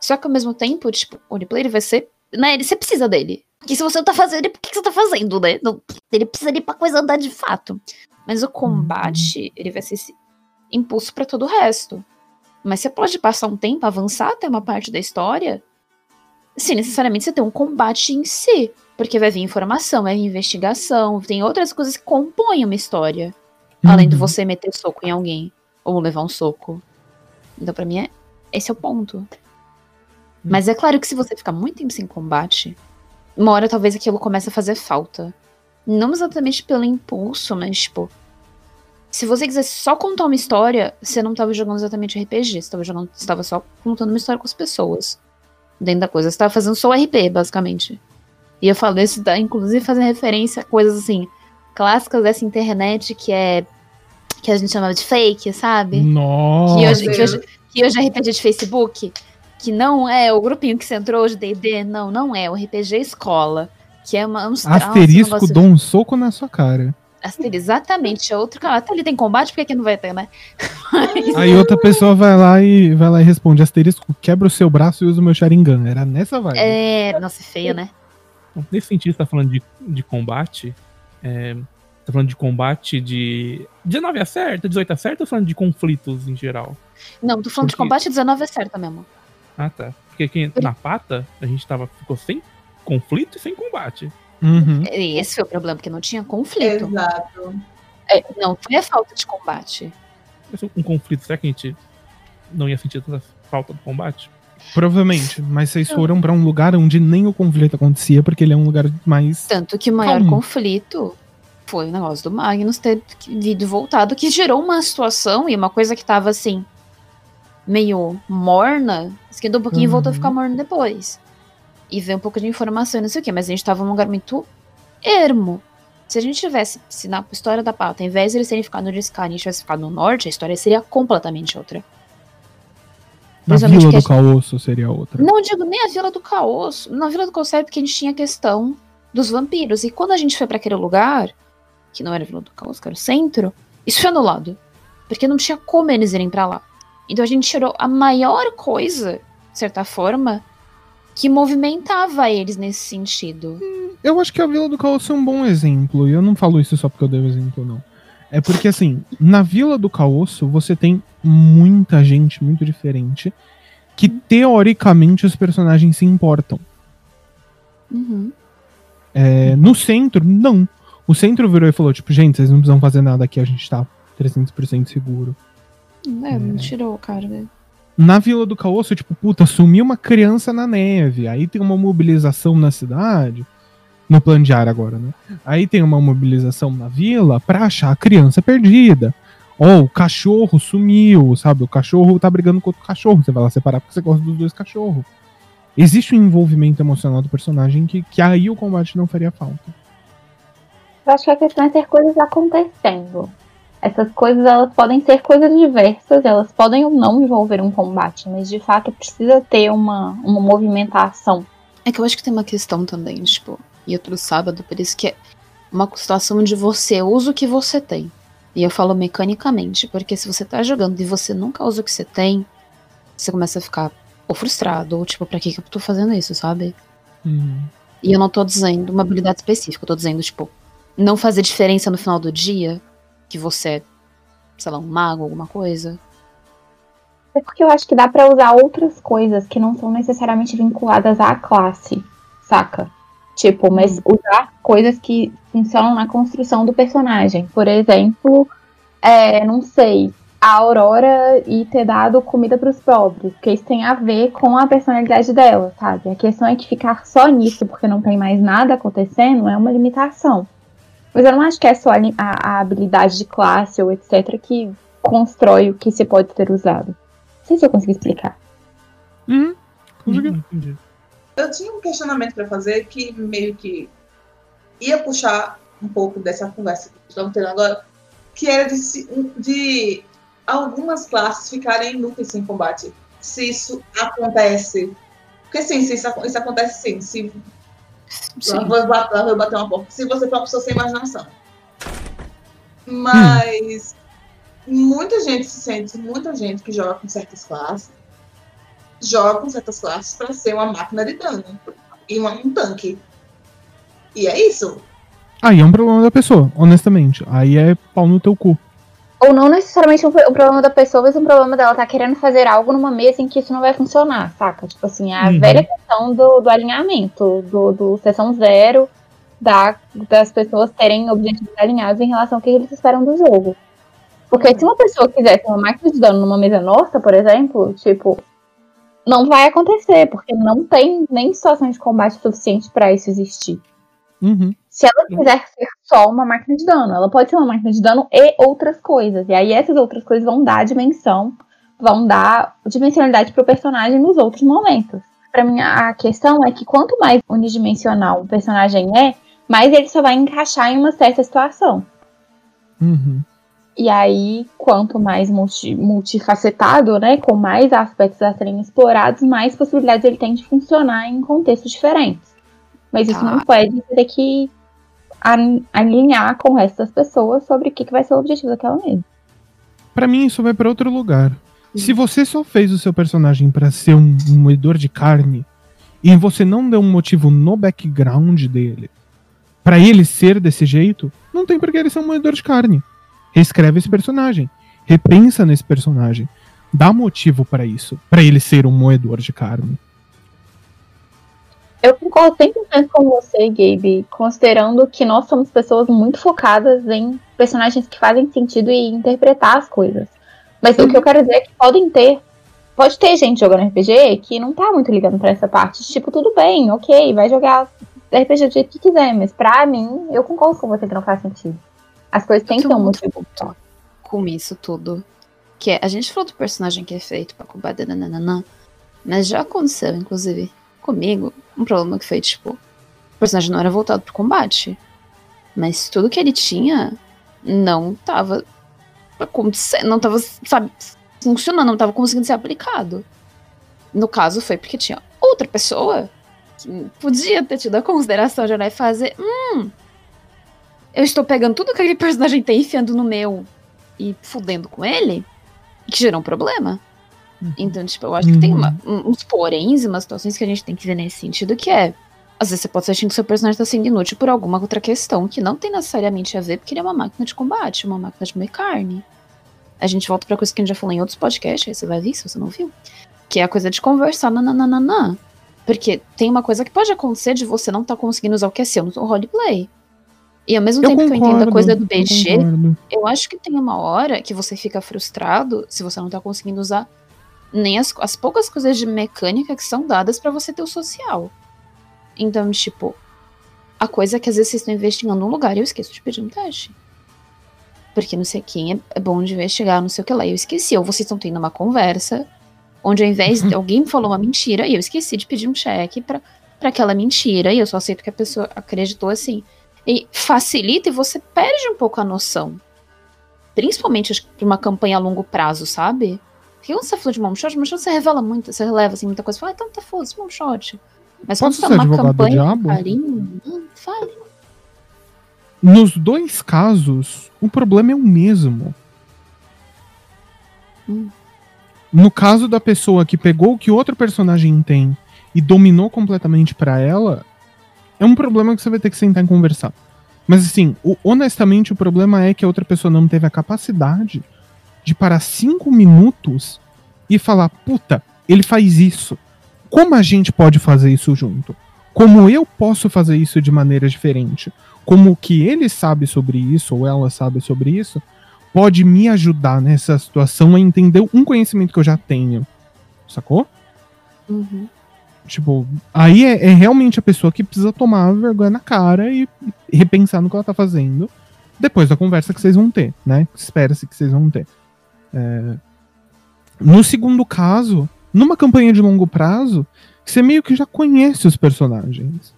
Só que ao mesmo tempo, tipo, o roleplay ele vai ser. Né, ele, você precisa dele. Porque se você não tá fazendo ele, por que você tá fazendo, né? Não- ele precisa ir pra coisa andar de fato. Mas o combate, ele vai ser esse impulso pra todo o resto. Mas você pode passar um tempo, avançar até uma parte da história, sem necessariamente você ter um combate em si. Porque vai vir informação, vai vir investigação, tem outras coisas que compõem uma história. Além de Uhum. você meter soco em alguém. Ou levar um soco. Então, pra mim, é, esse é o ponto. Mas é claro que se você ficar muito tempo sem combate, uma hora talvez aquilo comece a fazer falta. Não exatamente pelo impulso, mas tipo. Se você quisesse só contar uma história, você não tava jogando exatamente RPG. Você tava jogando. Você tava só contando uma história com as pessoas. Dentro da coisa. Você tava fazendo só RP, basicamente. E eu falo isso, inclusive, fazendo referência a coisas assim, clássicas dessa internet que é. que a gente chamava de fake, sabe? Nossa. Que hoje, que, hoje, que hoje é RPG de Facebook, que não é o grupinho que você entrou hoje, D&D, não, não é, o RPG escola, que é uma, um Asterisco, negócio- dou um soco na sua cara. Asterisco, exatamente, é outro canal. Até ali tem combate, porque aqui não vai ter, né? Mas- Aí outra pessoa vai lá e vai lá e responde: asterisco, quebra o seu braço e usa o meu Sharingan. Era nessa vibe. é, nossa, feio, né? Nesse sentido, você tá falando de, de combate. É, tá falando de combate de 19 acerta, 18 acerta ou falando de conflitos em geral? Não, tô falando de Porque- combate 19 é certa mesmo. Ah, tá. Porque aqui na pata, a gente tava, ficou sem conflito e sem combate. Uhum. E Esse foi o problema, porque não tinha conflito. Exato. É, não, foi a falta de combate. Um conflito, será que a gente não ia sentir tanta falta do combate? Provavelmente. Mas vocês foram pra um lugar onde nem o conflito acontecia, porque ele é um lugar mais. Tanto que o maior Calma. conflito foi o negócio do Magnus ter vindo voltado, que gerou uma situação e uma coisa que tava assim, meio morna, esquentou um pouquinho e voltou a Uhum. ficar morna depois. E veio um pouco de informação e não sei o que, mas a gente tava num lugar muito ermo. Se a gente tivesse, se na história da pauta, ao invés de eles terem ficado no Sky, a gente tivesse ficado no norte, a história seria completamente outra. Na Vila a do Caosso seria outra. não digo nem a Vila do Caos. Na Vila do Caos é porque a gente tinha a questão dos vampiros. E quando a gente foi pra aquele lugar, que não era a Vila do Caos, que era o centro, isso foi anulado. Porque não tinha como eles irem pra lá. Então a gente tirou a maior coisa, de certa forma, que movimentava eles nesse sentido. Eu acho que a Vila do Caos é um bom exemplo. E eu não falo isso só porque eu dei o exemplo, não. É porque, assim, na Vila do Caosso você tem muita gente muito diferente que, teoricamente, os personagens se importam. Uhum. É, no centro, não. O centro virou e falou, tipo, gente, vocês não precisam fazer nada aqui, a gente tá 300% seguro. É, não tirou, cara. né? Na Vila do Caosso, tipo, puta, sumiu uma criança na neve. Aí tem uma mobilização na cidade. No plano de ar agora, né? Aí tem uma mobilização na vila pra achar a criança perdida. Ou o cachorro sumiu, sabe? O cachorro tá brigando com outro cachorro. Você vai lá separar porque você gosta dos dois cachorros. Existe um envolvimento emocional do personagem que, que aí o combate não faria falta. Eu acho que a questão é ter coisas acontecendo. Essas coisas elas podem ser coisas diversas, elas podem ou não envolver um combate, mas de fato precisa ter uma, uma movimentação. É que eu acho que tem uma questão também, tipo, e outro sábado, por isso que é uma situação onde você usa o que você tem. E eu falo mecanicamente, porque se você tá jogando e você nunca usa o que você tem, você começa a ficar ou frustrado, ou tipo, pra que, que eu tô fazendo isso, sabe? E eu não tô dizendo uma habilidade específica, eu tô dizendo, tipo, não fazer diferença no final do dia, que você é, sei lá, um mago, alguma coisa. É porque eu acho que dá pra usar outras coisas que não são necessariamente vinculadas à classe, saca? Tipo, mas usar coisas que funcionam na construção do personagem. Por exemplo, é, não sei, a Aurora e ter dado comida pros pobres, porque isso tem a ver com a personalidade dela, sabe? A questão é que ficar só nisso, porque não tem mais nada acontecendo, é uma limitação. Mas eu não acho que é só a, a- habilidade de classe ou etc. que constrói o que se pode ser usado. Não sei se eu consegui explicar. Uhum. Consegui. Hum, entendi. Eu tinha um questionamento para fazer que meio que ia puxar um pouco dessa conversa que estamos tendo agora, que era de, de algumas classes ficarem inúteis em combate. Se isso acontece. Porque sim, se isso, isso acontece sim. Se, Sim. vou, bat- lá vou bater uma porta. Se você for uma pessoa sem imaginação. Mas muita gente se sente, muita gente que joga com certas classes, joga com certas classes para ser uma máquina de dano e uma- um tanque. E é isso. Aí é um problema da pessoa, honestamente. Aí é pau no teu cu. Ou não necessariamente um, um problema da pessoa, mas um problema dela tá querendo fazer algo numa mesa em que isso não vai funcionar, saca? Tipo assim, a Uhum. velha questão do, do alinhamento, do, do sessão zero, da, das pessoas terem objetivos alinhados em relação ao que eles esperam do jogo. Porque se uma pessoa quisesse uma máquina de dano numa mesa nossa, por exemplo, tipo, não vai acontecer, porque não tem nem situação de combate suficiente pra isso existir. Uhum. Se ela quiser ser só uma máquina de dano, ela pode ser uma máquina de dano e outras coisas. E aí essas outras coisas vão dar dimensão, vão dar dimensionalidade pro personagem nos outros momentos. Pra mim, a questão é que quanto mais unidimensional o personagem é, mais ele só vai encaixar em uma certa situação. Uhum. E aí, quanto mais multi- multifacetado, né, com mais aspectos a serem explorados, mais possibilidades ele tem de funcionar em contextos diferentes. Mas isso Tá. não pode ter que alinhar com o resto das pessoas sobre o que, que vai ser o objetivo daquela mesa. Pra mim, isso vai pra outro lugar. Se você só fez o seu personagem pra ser um, um moedor de carne e você não deu um motivo no background dele pra ele ser desse jeito, não tem por que ele ser um moedor de carne. Reescreve esse personagem, repensa nesse personagem, dá motivo pra isso, pra ele ser um moedor de carne. Eu concordo 100% com você, Gabe, considerando que nós somos pessoas muito focadas em personagens que fazem sentido e interpretar as coisas. Mas o que eu quero dizer é que podem ter. Pode ter gente jogando RPG que não tá muito ligando pra essa parte. Tipo, tudo bem, ok, vai jogar RPG do jeito que quiser, mas pra mim, eu concordo com você que não faz sentido. As coisas têm que ter um muito motivo. com isso tudo. Que é, a gente falou do personagem que é feito pra combater, nananana, mas já aconteceu, inclusive, comigo, um problema que foi, tipo, o personagem não era voltado pro combate. Mas tudo que ele tinha não tava acontecendo, não tava, sabe, funcionando, não tava conseguindo ser aplicado. No caso, foi porque tinha outra pessoa que podia ter tido a consideração de olhar e fazer, hum, eu estou pegando tudo que aquele personagem tem, enfiando no meu e fudendo com ele, que gerou um problema. Então, tipo, eu acho que tem uma- um- uns poréns e umas situações que a gente tem que ver nesse sentido, que é. Às vezes você pode achando que seu personagem tá sendo inútil por alguma outra questão que não tem necessariamente a ver, porque ele é uma máquina de combate, uma máquina de comer carne. A gente volta pra coisa que a gente já falou em outros podcasts, aí você vai ver se você não viu. Que é a coisa de conversar, nananana. Porque tem uma coisa que pode acontecer de você não estar conseguindo usar o que é seu no roleplay. E ao mesmo Eu tempo que eu entendo a concordo, coisa do eu BG, concordo. eu acho que tem uma hora que você fica frustrado se você não tá conseguindo usar nem as, as poucas coisas de mecânica que são dadas pra você ter o social. Então, tipo, a coisa é que às vezes vocês estão investigando um lugar e eu esqueço de pedir um teste. Porque não sei quem é, é bom de investigar, não sei o que lá. E eu esqueci. Ou vocês estão tendo uma conversa onde ao invés de alguém falou uma mentira e eu esqueci de pedir um cheque pra aquela mentira e eu só aceito que a pessoa acreditou assim. E facilita e você perde um pouco a noção. Principalmente pra uma campanha a longo prazo, sabe? Porque quando você falou de one shot, shot você revela muito, você releva assim, muita coisa. Você fala, ah, então tá foda-se, one shot. Mas Posso quando ser é uma campanha carinho, hum, fale. Nos dois casos, o problema é o mesmo. Hum. No caso da pessoa que pegou o que outro personagem tem e dominou completamente pra ela, é um problema que você vai ter que sentar e conversar. Mas assim, o- honestamente, o problema é que a outra pessoa não teve a capacidade de parar cinco minutos e falar: puta, ele faz isso. Como a gente pode fazer isso junto? Como eu posso fazer isso de maneira diferente? Como que ele sabe sobre isso, ou ela sabe sobre isso, pode me ajudar nessa situação a entender um conhecimento que eu já tenho. Sacou? Uhum. Tipo, aí é, é realmente a pessoa que precisa tomar vergonha na cara e, e repensar no que ela tá fazendo depois da conversa que vocês vão ter, né? Espera-se que vocês vão ter. É, No segundo caso, numa campanha de longo prazo, você meio que já conhece os personagens.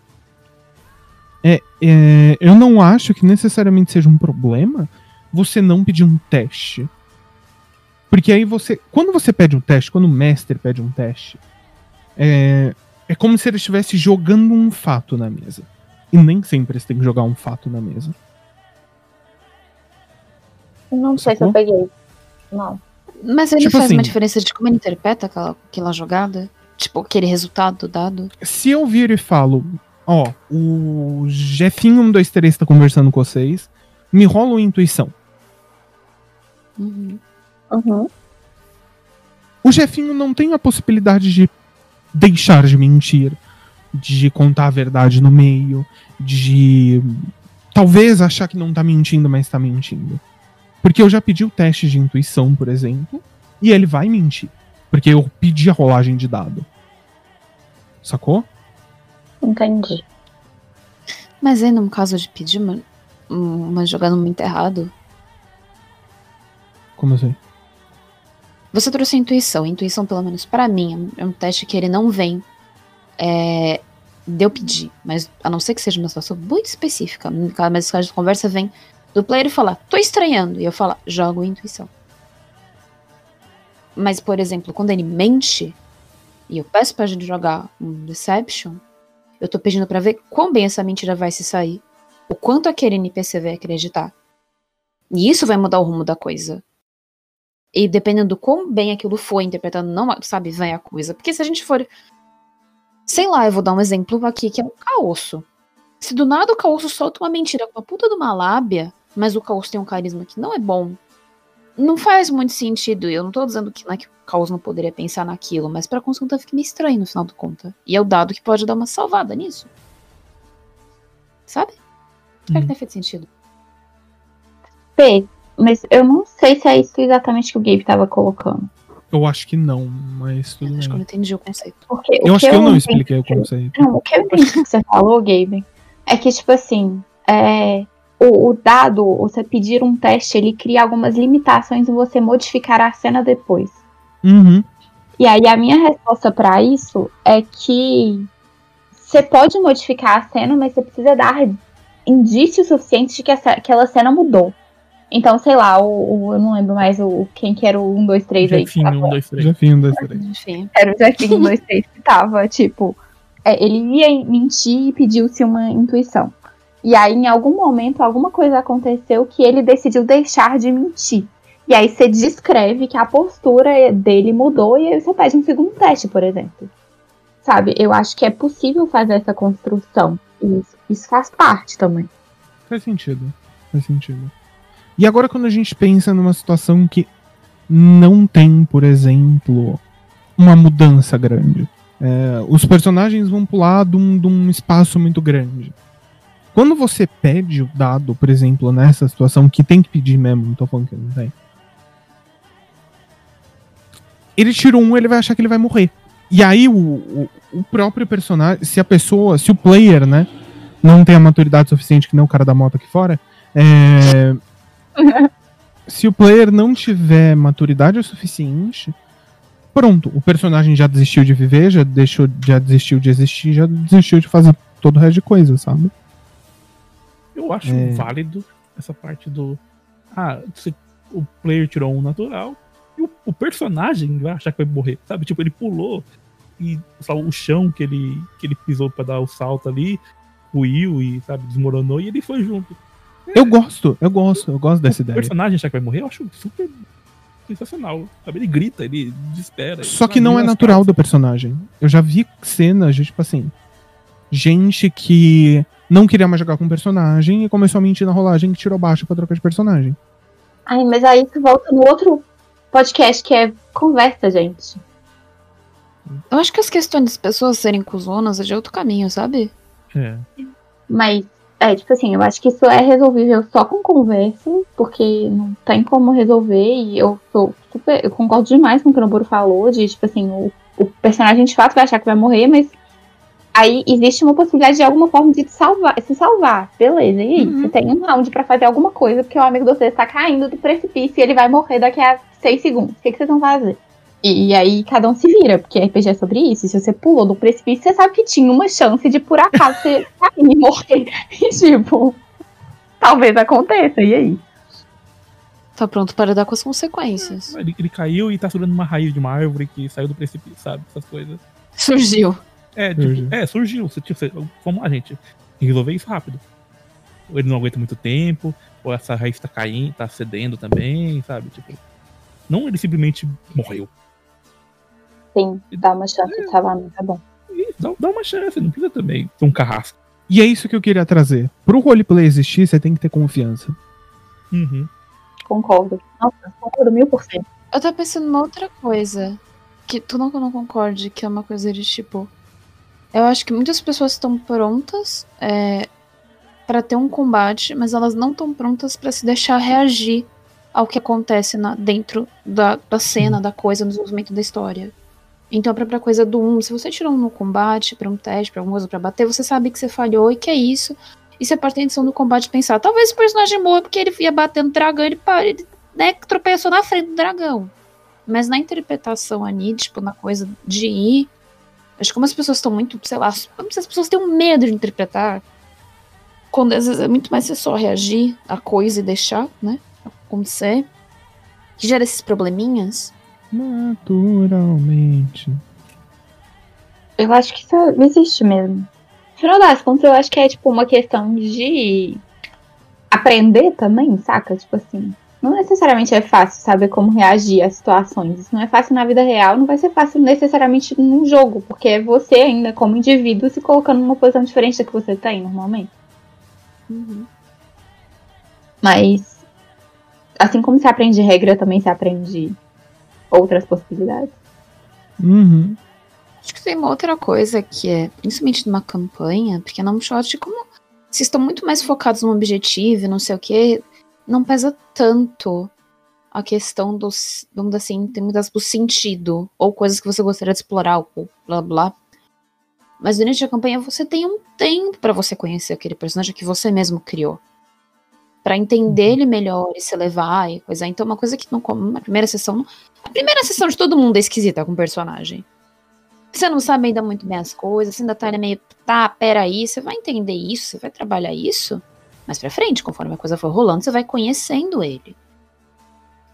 É, é, eu não acho que necessariamente seja um problema você não pedir um teste. Porque aí você. Quando você pede um teste, quando o mestre pede um teste, é, é como se ele estivesse jogando um fato na mesa. E nem sempre você tem que jogar um fato na mesa. Não sei se eu peguei. Não. Mas ele Tipo faz assim- uma diferença de como ele interpreta aquela, aquela jogada? Tipo, aquele resultado dado? Se eu vir e falo, ó, o Jefinho 123 tá conversando com vocês, me rola uma intuição. Uhum. Uhum. O Jefinho não tem a possibilidade de deixar de mentir, de contar a verdade no meio, de talvez achar que não tá mentindo, mas tá mentindo. Porque eu já pedi o teste de intuição, por exemplo, e ele vai mentir. Porque eu pedi a rolagem de dado. Sacou? Entendi. Mas aí, num caso de pedir uma, uma jogada muito errado, Como assim? Você trouxe a intuição. A intuição, pelo menos pra mim, é um teste que ele não vem é, de eu pedir. Mas a não ser que seja uma situação muito específica. Mas caso de conversa vem do player falar, tô estranhando. E eu falar, jogo intuição. Mas, por exemplo, quando ele mente, e eu peço pra gente jogar um Deception, eu tô pedindo pra ver quão bem essa mentira vai se sair. O quanto aquele NPC vai acreditar. E isso vai mudar o rumo da coisa. E dependendo do quão bem aquilo foi interpretado, não, sabe, vai a coisa. Porque se a gente for. Sei lá, eu vou dar um exemplo aqui, que é o caosso. Se do nada o caosso solta uma mentira com a puta de uma lábia, mas o caosso tem um carisma que não é bom, não faz muito sentido. Eu não tô dizendo que, não é que o caos não poderia pensar naquilo, mas pra consulta fica meio estranho no final do conta. E é o dado que pode dar uma salvada nisso. Sabe? Será que Hum. não fez sentido? P, mas eu não sei se é isso exatamente que o Gabe tava colocando. Eu acho que não, mas tudo Acho que eu não bem. entendi o conceito. Porque Eu o acho que eu não entendi- expliquei o conceito. Não, o que eu entendi que você falou, Gabe, é que, tipo assim, é, o, o dado, você pedir um teste, ele cria algumas limitações em você modificar a cena depois. Uhum. E aí a minha resposta pra isso é que você pode modificar a cena, mas você precisa dar indícios suficientes de que essa, aquela cena mudou. Então, sei lá, o, o- eu não lembro mais o quem que era o 1, 2, 3 aí. Jefinho, tava- um, dois, três. Jefinho, um, dois, três. Enfim. Era o Jefinho 1, 2, 3 que tava, tipo, é, ele ia mentir e pediu-se uma intuição. E aí, em algum momento, alguma coisa aconteceu que ele decidiu deixar de mentir. E aí você descreve que a postura dele mudou e aí você pede um segundo teste, por exemplo. Sabe? Eu acho que é possível fazer essa construção. E isso, isso faz parte também. Faz sentido. Faz sentido. E agora quando a gente pensa numa situação que não tem, por exemplo, uma mudança grande. É, os personagens vão pular de um, de um espaço muito grande. Quando você pede o dado, por exemplo, nessa situação, que tem que pedir mesmo, não tô falando que não tem. Ele tirou um, ele vai achar que ele vai morrer. E aí o, o, o próprio personagem, se a pessoa, se o player, né, não tem a maturidade suficiente, que nem o cara da moto aqui fora, é, se o player não tiver maturidade o suficiente, pronto, o personagem já desistiu de viver, já deixou, já desistiu de existir, já desistiu de fazer todo o resto de coisa, sabe? Eu acho É. válido essa parte do. Ah, se o player tirou um natural e o, o personagem vai achar que vai morrer, sabe? Tipo, ele pulou e sabe, o chão que ele, que ele pisou pra dar o salto ali ruiu e, sabe, desmoronou e ele foi junto. Eu gosto, eu gosto, eu gosto dessa o ideia. personagem achar que vai morrer, eu acho super sensacional. Sabe? Ele grita, ele desespera. Só ele que não é natural calças. do personagem. Eu já vi cenas, de, tipo assim, gente que não queria mais jogar com o personagem e começou a mentir na rolagem que tirou baixo pra trocar de personagem. Ai, mas aí você volta no outro podcast que é conversa, gente. Eu acho que as questões das pessoas serem cuzonas é de outro caminho, sabe? É. Mas, é, tipo assim, eu acho que isso é resolvível só com conversa, porque não tem como resolver, e eu sou super. Eu concordo demais com o que o Noburo falou, de, tipo assim, o, o personagem de fato vai achar que vai morrer, mas aí existe uma possibilidade de alguma forma de te salvar, se salvar. Beleza, e aí? Uhum. Você tem um round pra fazer alguma coisa, porque o amigo de você está caindo do precipício e ele vai morrer daqui a seis segundos. O que, que vocês vão fazer? E, aí cada um se vira, porque RPG é sobre isso. E se você pulou do precipício, você sabe que tinha uma chance de por acaso você cair e morrer. E tipo, talvez aconteça, e aí? Tá pronto para dar com as consequências. Ele, ele caiu e tá segurando uma raiz de uma árvore que saiu do precipício, sabe? Essas coisas. Surgiu. É, tipo, Surgiu. é, surgiu. Você, tipo, você, vamos lá, gente. Tem que resolver isso rápido. Ou ele não aguenta muito tempo, ou essa raiz tá caindo, tá cedendo também, sabe? Tipo. Não ele simplesmente morreu. Sim, dá uma chance de salvamento, tá bom. E dá, dá uma chance, não precisa também ser um carrasco. E é isso que eu queria trazer. Pro roleplay existir, você tem que ter confiança. Uhum. Concordo. Nossa, concordo mil por cento. Eu tô pensando numa outra coisa. Que tu não, não concorde, que é uma coisa de tipo. Eu acho que muitas pessoas estão prontas é, para ter um combate, mas elas não estão prontas para se deixar reagir ao que acontece na- dentro da, da cena, da coisa, no desenvolvimento da história. Então, a própria coisa do um, se você tirou um no combate, pra um teste, pra alguma coisa pra bater, você sabe que você falhou e que é isso. E você parte da intenção do combate pensar, talvez o personagem morra porque ele ia bater no dragão, ele, ele né, tropeçou na frente do dragão. Mas na interpretação ali, tipo, na coisa de ir. Acho que como as pessoas estão muito, sei lá, sei, as pessoas têm um medo de interpretar. Quando às vezes é muito mais você só reagir à coisa e deixar, né? Acontecer. Que gera esses probleminhas. Naturalmente. Eu acho que isso existe mesmo. No final das contas, eu acho que é tipo uma questão de aprender também, saca? Tipo assim, não necessariamente é fácil saber como reagir a situações. Isso não é fácil na vida real, não vai ser fácil necessariamente num jogo, porque é você ainda como indivíduo se colocando numa posição diferente da que você tem normalmente. Mas assim como se aprende regra, também se aprende outras possibilidades. Uhum. Acho que tem uma outra coisa que é, principalmente numa campanha, porque na shot, como vocês estão muito mais focados no objetivo e não sei o que, não pesa tanto a questão dos, vamos dizer assim, tem muitas do sentido, ou coisas que você gostaria de explorar, ou blá blá. Mas durante a campanha você tem um tempo pra você conhecer aquele personagem que você mesmo criou. Pra entender ele melhor e se levar e coisa. Então, uma coisa que não como na primeira sessão. A primeira sessão de todo mundo é esquisita com o personagem. Você não sabe ainda muito bem as coisas, você ainda tá meio, tá, peraí, você vai entender isso, você vai trabalhar isso. Mais pra frente, conforme a coisa for rolando, você vai conhecendo ele.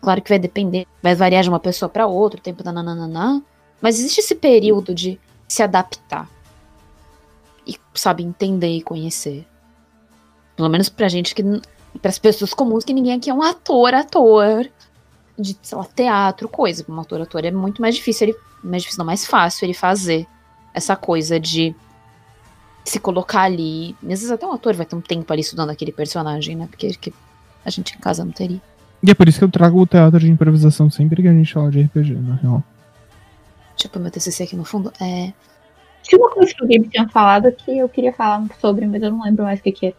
Claro que vai depender, vai variar de uma pessoa pra outra, o tempo da nananana. Mas existe esse período de se adaptar. E, sabe, entender e conhecer. Pelo menos pra gente que. Para as pessoas comuns, que ninguém aqui é um ator, ator. de, sei lá, teatro, coisa. Um ator, ator é muito mais difícil, ele, mais difícil, não, mais fácil ele fazer essa coisa de se colocar ali. Às vezes até um ator vai ter um tempo ali estudando aquele personagem, né? Porque que a gente em casa não teria. E é por isso que eu trago o teatro de improvisação sempre que a gente fala de RPG, na real. Tipo, meu TCC aqui no fundo é. Tinha uma coisa que o Gabe tinha falado que eu queria falar sobre, mas eu não lembro mais o que, que é.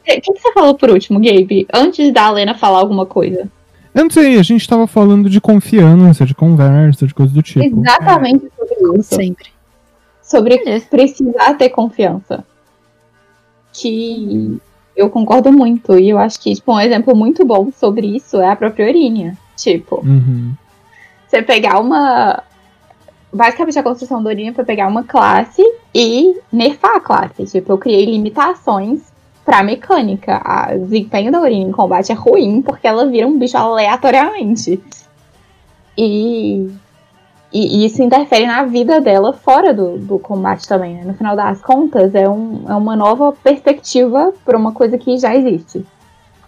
O que, que você falou por último, Gabe? Antes da Lena falar alguma coisa. Eu não sei, a gente tava falando de confiança, de conversa, de coisa do tipo. Exatamente sobre isso. Sempre. Sobre É. precisar ter confiança. Que eu concordo muito. E eu acho que, tipo, um exemplo muito bom sobre isso é a própria Orínia. Tipo, Uhum. você pegar uma. Basicamente, a construção da Orínia foi pegar uma classe e nerfar a classe. Tipo, eu criei limitações pra mecânica. O desempenho da Orínia em combate é ruim porque ela vira um bicho aleatoriamente. E, e, e isso interfere na vida dela fora do, do combate também, né? No final das contas, é, um, é uma nova perspectiva pra uma coisa que já existe.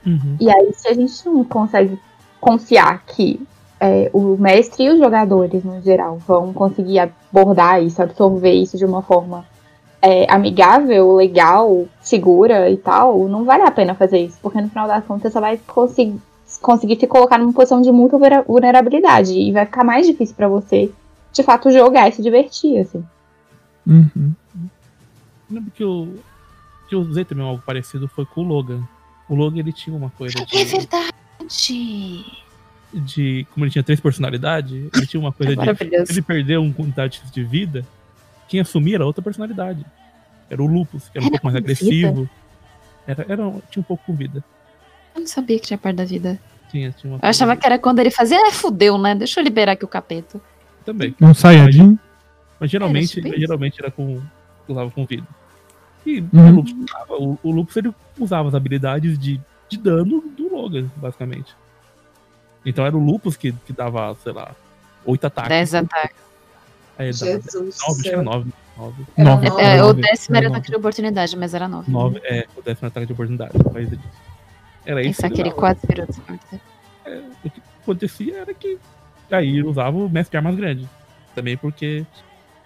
Uhum. E aí, se a gente não consegue confiar que é, o mestre e os jogadores, no geral, vão conseguir abordar isso, absorver isso de uma forma é, amigável, legal, segura e tal, não vale a pena fazer isso, porque no final das contas você vai conseguir, conseguir se colocar numa posição de muita vulnera- vulnerabilidade e vai ficar mais difícil pra você, de fato, jogar e se divertir, assim. Uhum. Lembro que eu, que eu usei também algo parecido foi com o Logan. O Logan ele tinha uma coisa É de, verdade! de. Como ele tinha três personalidades, ele tinha uma coisa de. Maravilhoso. Se ele perdeu um quantidade de vida, quem assumia era outra personalidade. Era o Lupus, que era um Era pouco mais agressivo. Era, era, tinha um pouco com vida. Eu não sabia que tinha parte da vida. Tinha, tinha uma Eu achava que era quando ele fazia, é, fudeu, né? Deixa eu liberar aqui o capeta. Também. Um Saiyajin. Mas geralmente, isso. geralmente era com. usava com vida. E Uhum. o Lupus usava, o, o Lupus ele usava as habilidades de, de dano do Logan, basicamente. Então era o Lupus que, que dava, sei lá, oito ataques. 10 ataques. Aí ele dava Jesus. nove, do acho que era céu. nove. Nove. Era Nove. nove. É, o décimo era ataque de oportunidade, mas era 9. Nove, é, o décimo ataque de oportunidade. Mas ele- Era isso. Aquele que 4 virou dessa O que acontecia era que aí ele usava o mestre de armas grande. Também porque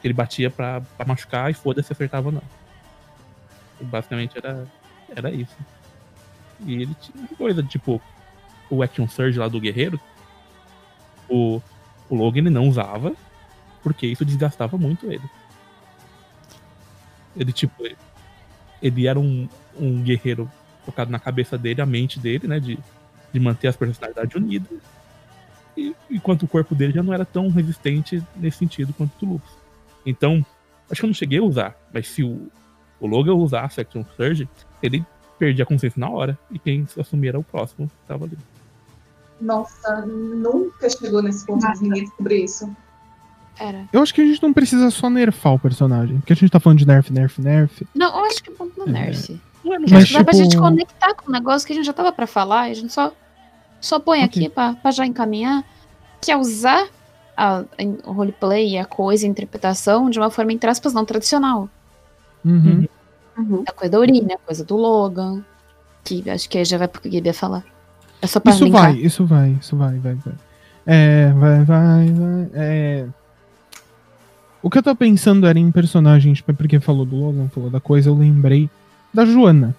ele batia pra, pra machucar e foda-se se acertava ou não. E basicamente era, era isso. E ele tinha coisa, tipo, o Action Surge lá do guerreiro, o, o Logan ele não usava, porque isso desgastava muito ele. Ele, tipo, ele, ele era um, um guerreiro focado na cabeça dele, a mente dele, né? De, de manter as personalidades unidas. E, enquanto o corpo dele já não era tão resistente nesse sentido quanto o Lupus. Então, acho que eu não cheguei a usar, mas se o, o Logan usasse Action Surge, ele perdia a consciência na hora. E quem assumir era o próximo que tava ali. Nossa, nunca chegou nesse ponto de ninguém descobrir isso. Era. Eu acho que a gente não precisa só nerfar o personagem. Porque a gente tá falando de nerf, nerf, nerf. Não, eu acho que é ponto no É. Nerf. Não é, não Mas, Acho que dá pra tipo- gente conectar com um negócio que a gente já tava pra falar e a gente só, só põe Ok. aqui pra, pra já encaminhar, que é usar a, a- o roleplay, a coisa, a interpretação de uma forma, entre aspas, não tradicional. Uhum. A coisa da Urina, a coisa do Logan, que acho que aí já vai pro que o Gabe ia falar. É só pra Isso linkar. vai, isso vai, isso vai, vai, vai. É, vai, vai, vai. É. O que eu tô pensando era em personagens, porque falou do Logan, falou da coisa, eu lembrei da Joana.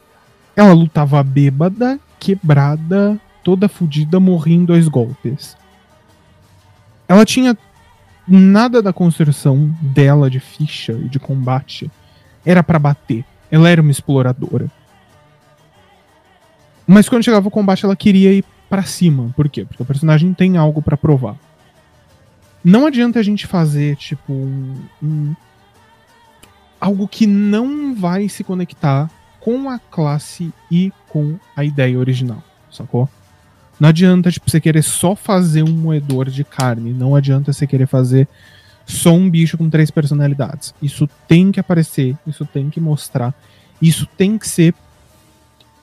Ela lutava bêbada, quebrada, toda fodida, morria em dois golpes. Ela tinha nada da construção dela de ficha e de combate. Era pra bater. Ela era uma exploradora. Mas quando chegava o combate, ela queria ir pra cima. Por quê? Porque o personagem tem algo pra provar. Não adianta a gente fazer, tipo, um, um- algo que não vai se conectar com a classe e com a ideia original, sacou? Não adianta, tipo, você querer só fazer um moedor de carne. Não adianta você querer fazer só um bicho com três personalidades. Isso tem que aparecer, isso tem que mostrar, isso tem que ser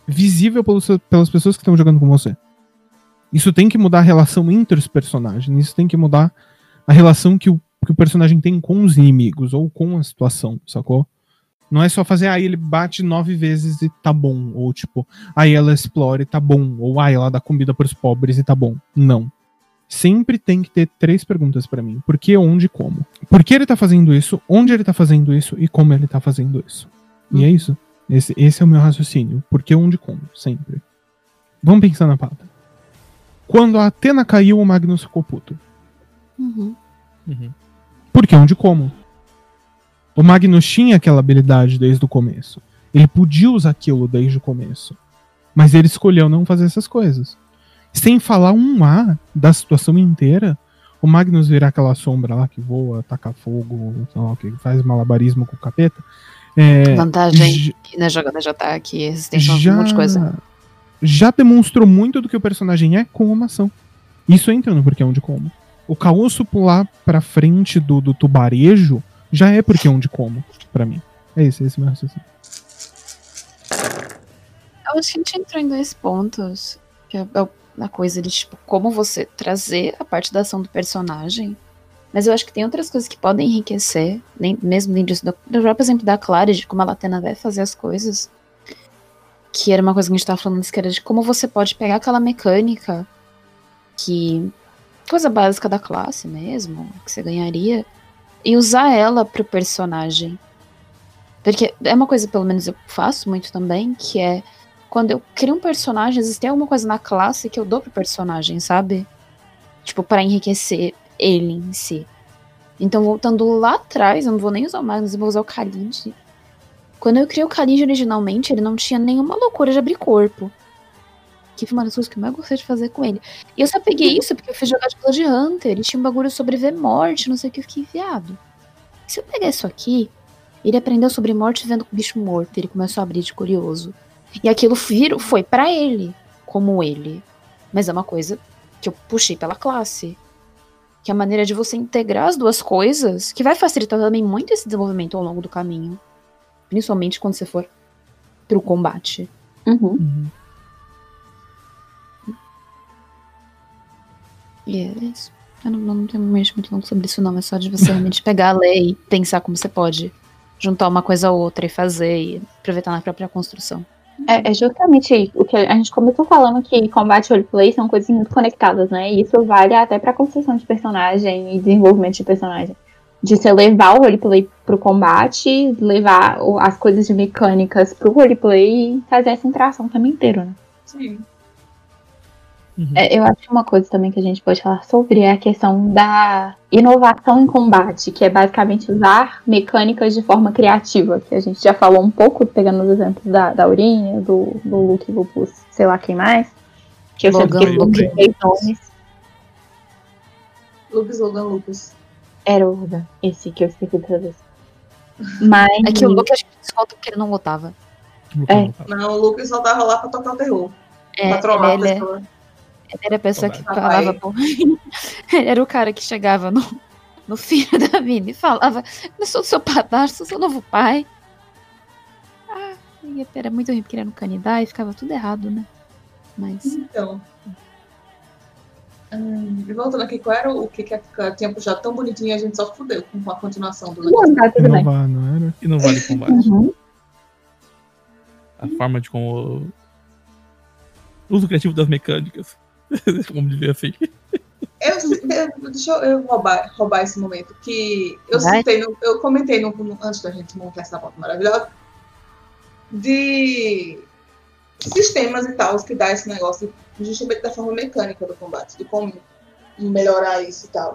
visível pelas pessoas que estão jogando com você. Isso tem que mudar a relação entre os personagens. Isso tem que mudar a relação que o, que o personagem tem com os inimigos ou com a situação, sacou? Não é só fazer, aí ele bate nove vezes e tá bom. Ou tipo, aí ela explora e tá bom. Ou aí ela dá comida pros pobres e tá bom. Não. sempre tem que ter três perguntas pra mim: por que, onde e como. Por que ele tá fazendo isso, onde ele tá fazendo isso e como ele tá fazendo isso. E é isso. Esse, esse é o meu raciocínio. Por que, onde e como, sempre. Vamos pensar na pauta. Quando a Atena caiu, o Magnus ficou puto. Uhum. Uhum. Por que, onde como? O Magnus tinha aquela habilidade desde o começo. Ele podia usar aquilo desde o começo. Mas ele escolheu não fazer essas coisas. Sem falar um A da situação inteira, o Magnus virar aquela sombra lá que voa, taca fogo, lá que, faz malabarismo com o capeta. É, Vantagem j- que na jogada já tá aqui, resistência já, um monte de coisa. já demonstrou muito do que o personagem é com uma ação. Isso entra no porquê onde como. O Caosso pular pra frente do, do tubarejo já é porquê onde como, pra mim. É esse, esse é o meu raciocínio. Eu acho que a gente entrou em dois pontos. Que é é a coisa de, tipo, como você trazer a parte da ação do personagem. Mas eu acho que tem outras coisas que podem enriquecer, nem, mesmo dentro disso. Do, do próprio exemplo da Clara, de como a Latena vai fazer as coisas. Que era uma coisa que a gente tava falando antes, que era de como você pode pegar aquela mecânica que. Coisa básica da classe mesmo, que você ganharia, e usar ela pro personagem. Porque é uma coisa, pelo menos eu faço muito também, que é quando eu crio um personagem, existe alguma coisa na classe que eu dou pro personagem, sabe? Tipo, para enriquecer ele em si. Então, voltando lá atrás, eu não vou nem usar o Magnus, eu vou usar o Khalid. Quando eu criei o Khalid originalmente, ele não tinha nenhuma loucura de abrir corpo. Que foi uma das coisas que eu mais gostei de fazer com ele. E eu só peguei isso porque eu fiz jogar de Blood Hunter. E tinha um bagulho sobre ver morte, não sei o que, eu fiquei viado. Se eu pegar isso aqui, ele aprendeu sobre morte vendo o bicho morto. Ele começou a abrir de curioso. E aquilo virou, foi pra ele, como ele. Mas é uma coisa que eu puxei pela classe. Que é a maneira de você integrar as duas coisas, que vai facilitar também muito esse desenvolvimento ao longo do caminho. Principalmente quando você for pro combate. Uhum. E é isso. Eu não, não tenho muito muito longo sobre isso, não. É só de você realmente pegar a lei e pensar como você pode juntar uma coisa a outra e fazer e aproveitar na própria construção. É, é justamente o que a gente começou falando que combate e roleplay são coisas muito conectadas, né? E isso vale até pra construção de personagem e desenvolvimento de personagem. De você levar o roleplay pro combate, levar o- as coisas de mecânicas pro roleplay e fazer essa interação também inteiro, né? Sim. Uhum. É, eu acho que uma coisa também que a gente pode falar sobre é a questão da inovação em combate, que é basicamente usar mecânicas de forma criativa, que a gente já falou um pouco, pegando os exemplos da, da Aurinha, do, do Luke Lupus, sei lá quem mais. Que eu Logan sempre Luke. três nomes. Lucas Logan Lucas. Era o Logan, esse que eu esqueci dessa vez. Mas. É que o Luke acho que desconta porque ele não votava. Colocar. Não, o Lucas só tava lá pra tocar o terror. É, pra trollar a ele, é- era a pessoa que falava. pô, ele era o cara que chegava no, no filho da mina e falava: Eu sou seu padrasto, sou seu novo pai. Ah, era muito ruim porque ele era um canidá e ficava tudo errado, né? Mas. Então. Hum, e voltando aqui, qual era o que, que a- tinha puxado tão bonitinho e a gente só fudeu com a continuação do negócio? Não, tá tudo bem. Inovar, não era? E não vale combate. Uhum. A forma de como. O uso criativo das mecânicas. Vamos dizer assim. Eu, eu- deixa eu, eu roubar, roubar esse momento. Que eu Vai. citei, no- eu comentei no, no- antes da gente montar essa foto maravilhosa. De sistemas e tal que dá esse negócio justamente da forma mecânica do combate, de como melhorar isso e tal.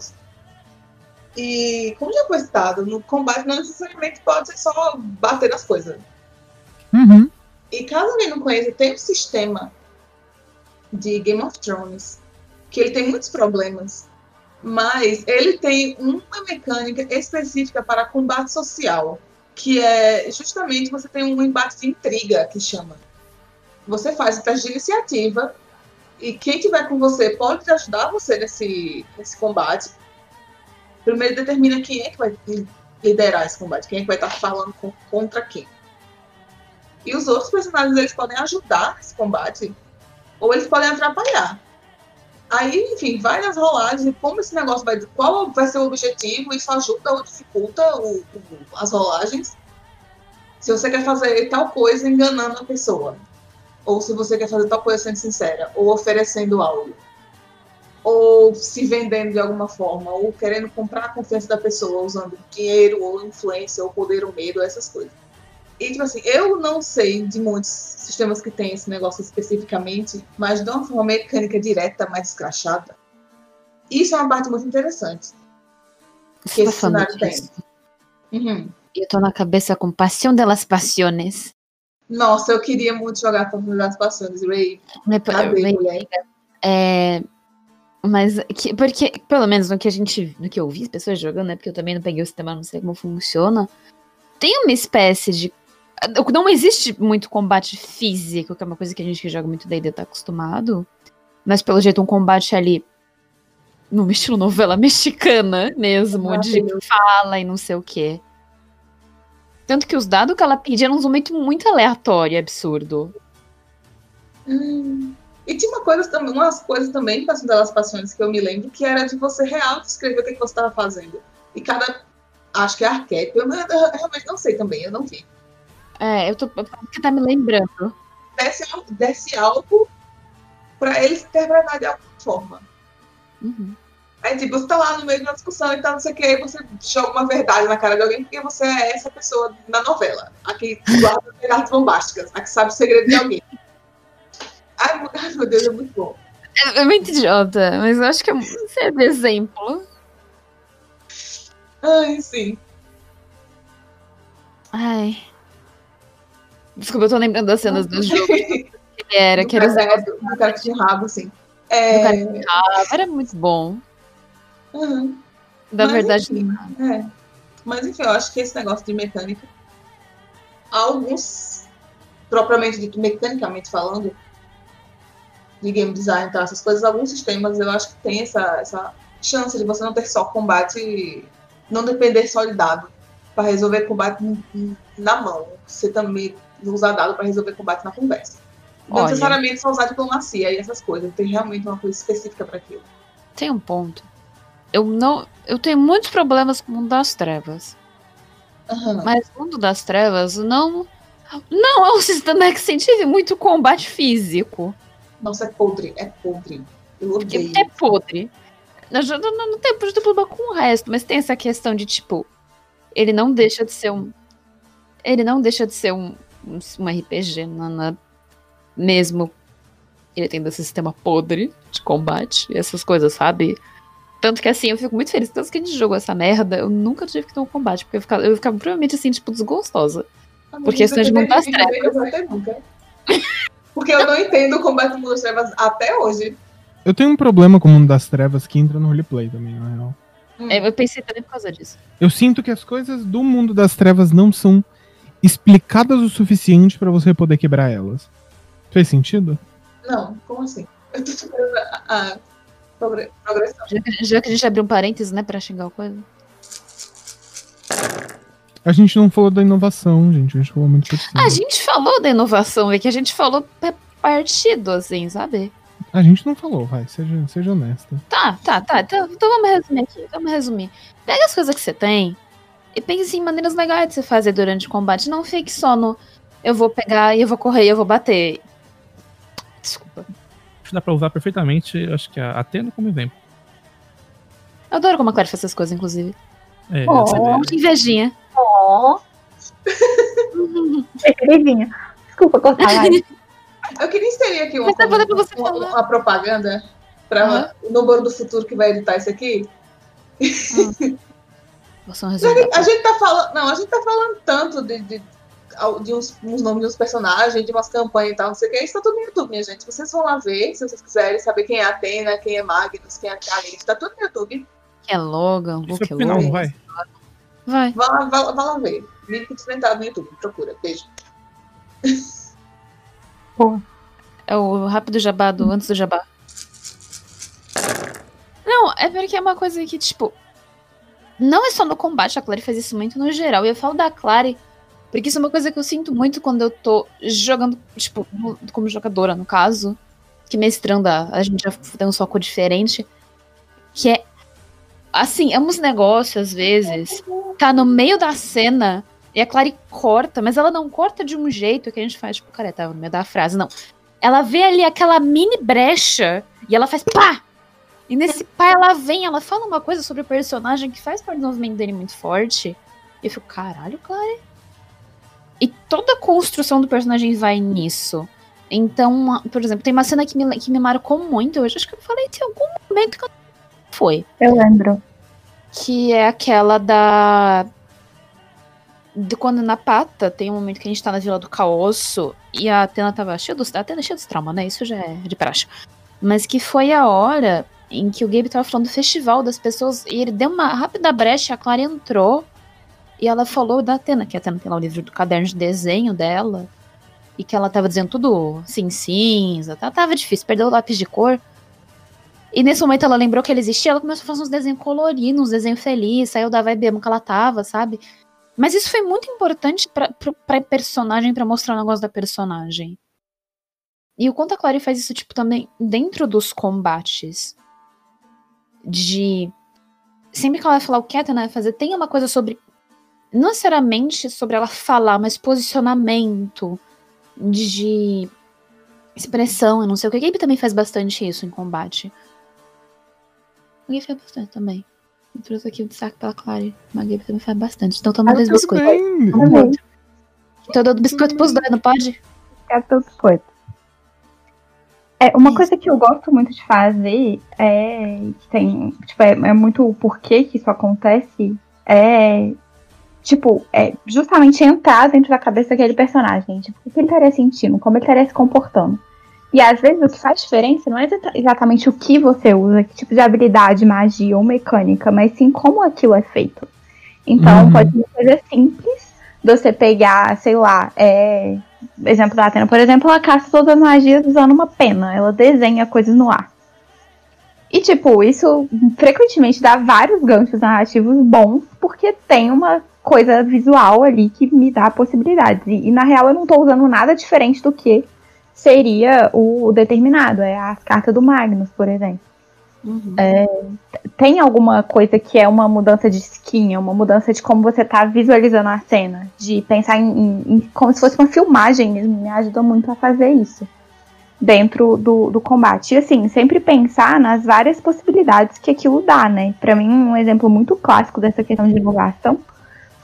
E como já foi citado, no combate não necessariamente pode ser só bater nas coisas. Uhum. E caso alguém não conheça, tem um sistema de Game of Thrones que ele tem muitos problemas, mas ele tem uma mecânica específica para combate social, que é justamente você tem um embate de intriga que chama. Você faz um teste de iniciativa e quem tiver com você pode ajudar você nesse, nesse combate. Primeiro determina quem é que vai liderar esse combate, quem é que vai estar falando com- contra quem. E os outros personagens eles podem ajudar nesse combate ou eles podem atrapalhar. Aí, enfim, vai nas rolagens e como esse negócio vai. Qual vai ser o objetivo, isso ajuda ou dificulta o- o- as rolagens. Se você quer fazer tal coisa enganando a pessoa. Ou se você quer fazer tal coisa sendo sincera, ou oferecendo algo. ou se vendendo de alguma forma, ou querendo comprar a confiança da pessoa usando dinheiro, ou influência, ou poder, ou medo, essas coisas. E, tipo assim, eu não sei de muitos sistemas que tem esse negócio especificamente, mas de uma forma mecânica direta, mais escrachada. Isso é uma parte muito interessante. Você Que tá esse cenário tem. Uhum. Eu tô na cabeça com Paixão delas Passiones. Nossa, eu queria muito jogar Fórmula das Paixões, Ray. Mulher? É, mas que, porque, pelo menos no que a gente. No que eu vi as pessoas jogando, né? Porque eu também não peguei o sistema, não sei como funciona. Tem uma espécie de. Não existe muito combate físico, que é uma coisa que a gente que joga muito D&D tá acostumado. Mas pelo jeito um combate ali. No estilo novela mexicana mesmo, de fala e não sei o quê. Tanto que os dados que ela pedia eram um momento muito aleatório e absurdo. Hum. E tinha uma coisa, também- umas coisas também, passando das paixões que eu me lembro, que era de você real descrever o que, que você estava fazendo. E cada. Acho que é arquétipo. Eu, não- eu realmente não sei também, eu não vi. É, eu tô. Porque tá me lembrando. Desse, desse algo pra eles interpretar de alguma forma. Uhum. Aí, tipo, você tá lá no meio de uma discussão e tal, não sei o que, aí você joga uma verdade na cara de alguém porque você é essa pessoa na novela. A que guarda verdades bombásticas, a que sabe o segredo de alguém. Ai, meu- Deus, é muito bom. É, é muito idiota, mas eu acho que é serve exemplo. Ai, sim. Ai. Desculpa, eu tô lembrando das cenas do jogo. Que era, que era os do, cara, negócios do, cara tinha rabo, assim. É, cara que tava, era muito bom. uhum. Da Mas, verdade, enfim, é. Mas enfim, eu acho que esse negócio de mecânica, alguns, propriamente dito, mecanicamente falando, de game design e tal, essas coisas, alguns sistemas eu acho que tem essa, essa chance de você não ter só combate, não depender só de dado para resolver combate na mão. Você também usar dado para resolver combate na conversa. Não Olha. necessariamente só usar diplomacia e essas coisas. Tem realmente uma coisa específica para aquilo. tem um ponto. Eu não. Eu tenho muitos problemas com o mundo das trevas. Aham. Mas o mundo das trevas não. Não é um sistema que incentive muito combate físico. Nossa, é podre, é podre. Eu odeio. É podre. Eu já não, não, não tenho problema com o resto, mas tem essa questão de, tipo, ele não deixa de ser um. Ele não deixa de ser um, um, RPG, na, na- mesmo ele tendo esse sistema podre de combate e essas coisas, sabe? Tanto que assim, eu fico muito feliz. Tanto que a gente jogou essa merda, eu nunca tive que ter um combate, porque eu ficava, eu ficava provavelmente assim, tipo, desgostosa. Porque senão a gente tá vou até nunca. Porque eu não entendo o combate do mundo das trevas até hoje. Eu tenho um problema com o mundo das trevas que entra no roleplay também, na real. Hum. É, Eu pensei também por causa disso. Eu sinto que as coisas do mundo das trevas não são explicadas o suficiente pra você poder quebrar elas. Fez sentido? Não, como assim? Eu tô esperando a, a progre- progressão. Já que, já que a gente abriu um parênteses, né, pra xingar o coisa. A gente não falou da inovação, gente. A gente falou muito cima. A gente falou da inovação, é que a gente falou partido, assim, sabe? A gente não falou, vai, seja, seja honesta. Tá, tá, tá. Então, então vamos resumir aqui. Vamos resumir. Pega as coisas que você tem e pense em maneiras legais de você fazer durante o combate. Não fique só no eu vou pegar e eu vou correr e eu vou bater. Desculpa. Acho que dá pra usar perfeitamente, acho que a Atena como exemplo. Eu adoro como a Clary faz essas coisas, inclusive. É, Oh. Que invejinha. Ó. É queridinha. Desculpa cortar a live. Eu queria inserir aqui uma, você uma, uma propaganda para Aham. o Noboro do Futuro que vai editar isso aqui. Você é. A gente tá falando. Não, a gente tá falando tanto de, de, de uns, uns nomes de uns personagens, de umas campanhas e tal, não sei o que. Isso tá tudo no YouTube, minha gente. Vocês vão lá ver, se vocês quiserem saber quem é Atena, quem é Magnus, quem é Calista. Tá tudo no YouTube. Que é Logan, é Luke pro final, Logan. não vai? Vai. Vá lá, lá- vá lá ver. Link desmentado no YouTube. Procura. Beijo. É o rápido jabá do antes do jabá. Não, é porque é uma coisa que, tipo. Não é só no combate, a Clary faz isso muito no geral. E eu falo da Clary, porque isso é uma coisa que eu sinto muito quando eu tô jogando, tipo, no- como jogadora, no caso. Que mestrando, a, gente já tem um foco diferente. Que é. Assim, é uns negócios, às vezes. Tá no meio da cena e a Clary corta, mas ela não corta de um jeito que a gente faz, tipo, cara, tava no meio da frase, não. Ela vê ali aquela mini brecha e ela faz pá! E nesse pai ela vem, ela fala uma coisa sobre o personagem que faz parte do movimento dele muito forte. E eu fico, caralho, Clary. E toda a construção do personagem vai nisso. Então, por exemplo, tem uma cena que me, que me marcou muito. Eu acho que eu falei em algum momento que eu... foi. Eu lembro. Que é aquela da. De quando na pata tem um momento que a gente tá na Vila do Caosso e a Atena tava cheia dos. A Atena é cheia dos traumas, né? Isso já é de praxe. Mas que foi a hora em que o Gabe tava falando do festival das pessoas e ele deu uma rápida brecha, a Clara entrou e ela falou da Atena, que a Atena tem lá o livro do caderno de desenho dela e que ela tava dizendo tudo sim, cinza, tá? tava difícil, perdeu o lápis de cor. E nesse momento ela lembrou que ele existia, ela começou a fazer uns desenhos coloridos, uns desenhos felizes, saiu da vibe que ela tava, sabe? Mas isso foi muito importante pra, pra, pra personagem, para mostrar o negócio da personagem. E o quanto a Clary faz isso, tipo, também dentro dos combates. De. Sempre que ela vai falar o que a Atena vai fazer, tem uma coisa sobre. Não necessariamente sobre ela falar, mas posicionamento de expressão, eu não sei o que. A Gabe também faz bastante isso em combate. A Gabe faz bastante também. Eu trouxe aqui o destaque pela Clary. Mas a Gabe também faz bastante. Então toma Ah, dois biscoitos. bem. Também. Então eu dou biscoito pros dois, não pode? É tudo coisa. É, uma Isso. coisa que eu gosto muito de fazer é que tem, tipo, é, é muito o porquê que isso acontece é tipo, é justamente entrar dentro da cabeça daquele personagem, tipo, o que ele estaria sentindo, como ele estaria se comportando. E às vezes o que faz diferença não é exata- exatamente o que você usa, que tipo de habilidade, magia ou mecânica, mas sim como aquilo é feito. Então Uhum. pode ser uma coisa simples de você pegar, sei lá, é, exemplo da Atena, por exemplo, ela caça todas as magias usando uma pena. Ela desenha coisas no ar. E, tipo, isso frequentemente dá vários ganchos narrativos bons, porque tem uma coisa visual ali que me dá possibilidades. E, e, na real, eu não tô usando nada diferente do que seria o determinado. É a carta do Magnus, por exemplo Uhum. tem alguma coisa que é uma mudança de skin, é uma mudança de como você tá visualizando a cena, de pensar em, em- em- como se fosse uma filmagem mesmo, me ajuda muito a fazer isso dentro do, do combate. E assim, sempre pensar nas várias possibilidades que aquilo dá, né? Pra mim, um exemplo muito clássico dessa questão de divulgação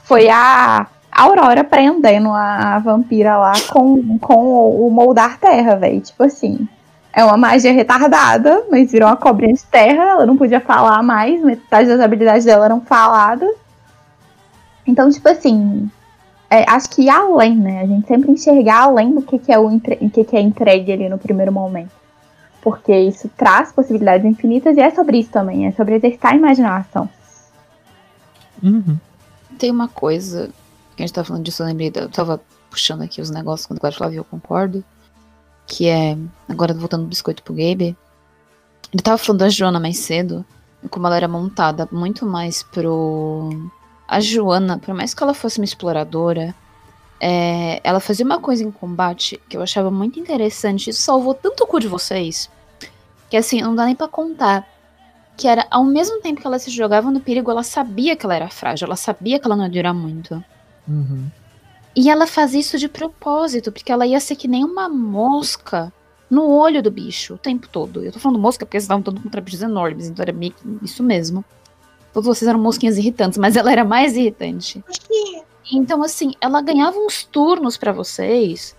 foi a Aurora prendendo a, a vampira lá com, com o, o moldar terra, velho. Tipo assim, é uma magia retardada, mas virou uma cobrinha de terra, ela não podia falar mais, metade das habilidades dela eram faladas. Então, tipo assim, é, acho que ir além, né? A gente sempre enxergar além do que, que, é, o entre, que, que é entregue ali no primeiro momento. Porque isso traz possibilidades infinitas e é sobre isso também, é sobre exercitar a imaginação. Uhum. Tem uma coisa que a gente tava falando disso, eu lembrei, eu tava puxando aqui os negócios quando o Flávio eu concordo. Que é, agora voltando do biscoito pro Gabe. Ele tava falando da Joana mais cedo, como ela era montada muito mais pro. A Joana, por mais que ela fosse uma exploradora, é, ela fazia uma coisa em combate que eu achava muito interessante. Isso salvou tanto o cu de vocês. Que assim, não dá nem pra contar. Que era, ao mesmo tempo que ela se jogava no perigo, ela sabia que ela era frágil, ela sabia que ela não ia durar muito. Uhum. E ela fazia isso de propósito, porque ela ia ser que nem uma mosca no olho do bicho o tempo todo. Eu tô falando mosca porque vocês estavam todos com trapiches enormes, então era meio que isso mesmo. Todos vocês eram mosquinhas irritantes, mas ela era mais irritante. Então, assim, ela ganhava uns turnos pra vocês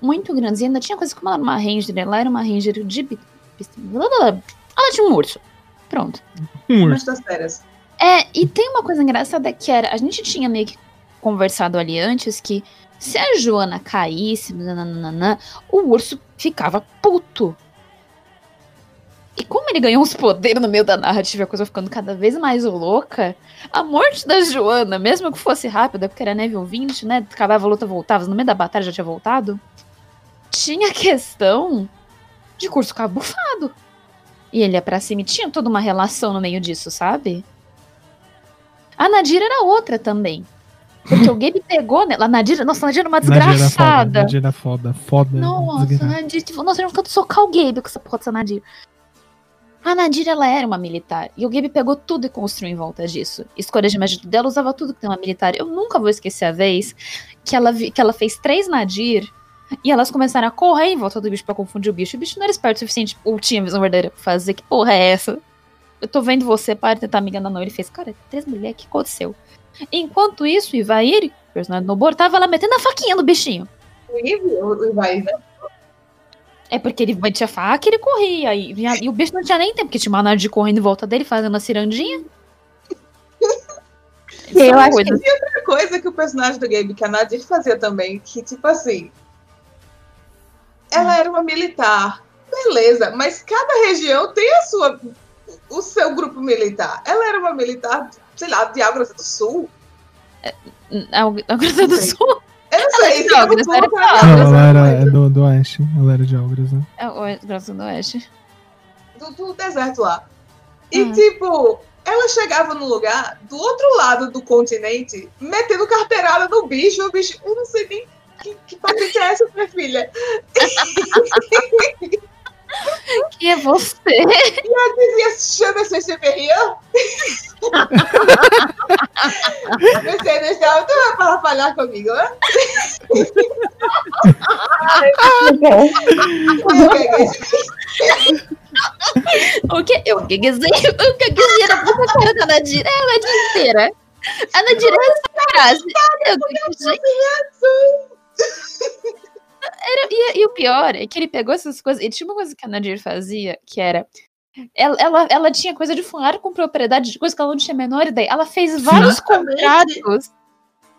muito grandes. E ainda tinha coisa como ela era uma ranger, ela era uma ranger de. Ela tinha um urso. Pronto. Um urso. Das. É, e tem uma coisa engraçada que era, a gente tinha meio que conversado ali antes que se a Joana caísse, nananana, o urso ficava puto. E como ele ganhou uns poderes no meio da narrativa, a coisa ficando cada vez mais louca, a morte da Joana, mesmo que fosse rápida, porque era nível 20, né? Acabava a luta, voltava, no meio da batalha já tinha voltado. Tinha questão de curso ficar bufado. E ele ia pra cima e tinha toda uma relação no meio disso, sabe? A Nadira era outra também. Porque o Gabe pegou nela. A Nadira, nossa, a Nadira é uma Nadia era foda. desgraçada. Nadia era foda. Foda. Nossa, desgraçada. Nadir, tipo, nossa, eu não canto socar o Gabe com essa porra dessa Nadir. A Nadir, ela era uma militar. E o Gabe pegou tudo e construiu em volta disso. Escolha de magia dela usava tudo que tem uma militar. Eu nunca vou esquecer a vez que ela, vi- que ela fez três Nadir e elas começaram a correr em volta do bicho pra confundir o bicho. O bicho não era esperto o suficiente, ou tinha visão verdadeira pra fazer. Que porra é essa? eu tô vendo você para tentar me enganar, não. Ele fez, cara, três mulheres, o que aconteceu? Enquanto isso, o Ivair, o personagem do Nobor, tava lá metendo a faquinha no bichinho. O Eve, o Ivaí, né? É porque ele batia a faca e ele corria. E, e o bicho não tinha nem tempo, porque tinha uma nerd correndo em volta dele, fazendo a cirandinha. Eu São acho coisas- Outra coisa que o personagem do Gabe, que a Nadir fazia também, que tipo assim. Ela era uma militar. Beleza, mas cada região tem a sua. o seu grupo militar. Ela era uma militar, sei lá, de Águas do Sul. A a Grande do Sei. Sul. Eu não sei, de se era vou de pra- Não, ela era é do, do Oeste. Ela era de Algras, né? É o Grande do Oeste. do, do deserto lá. E, Uhum. tipo, ela chegava no lugar do outro lado do continente, metendo carteirada no bicho. O bicho, eu não sei nem que, que patente é essa, minha filha. Quem é você? Dizia, chama esse Cheverria. Você não está muito para falhar comigo, né? Eu O que? Eu gaguejei. Eu gaguejei era puta cara da Nadira. É a Nadira inteira. A Nadira é essa frase. Eu gaguejei. Era, e, e o pior é que ele pegou essas coisas. E tinha uma coisa que a Nadir fazia, que era. Ela, ela, ela tinha coisa de falar com propriedade de coisa que ela não tinha a menor ideia. Ela fez vários Exatamente. contratos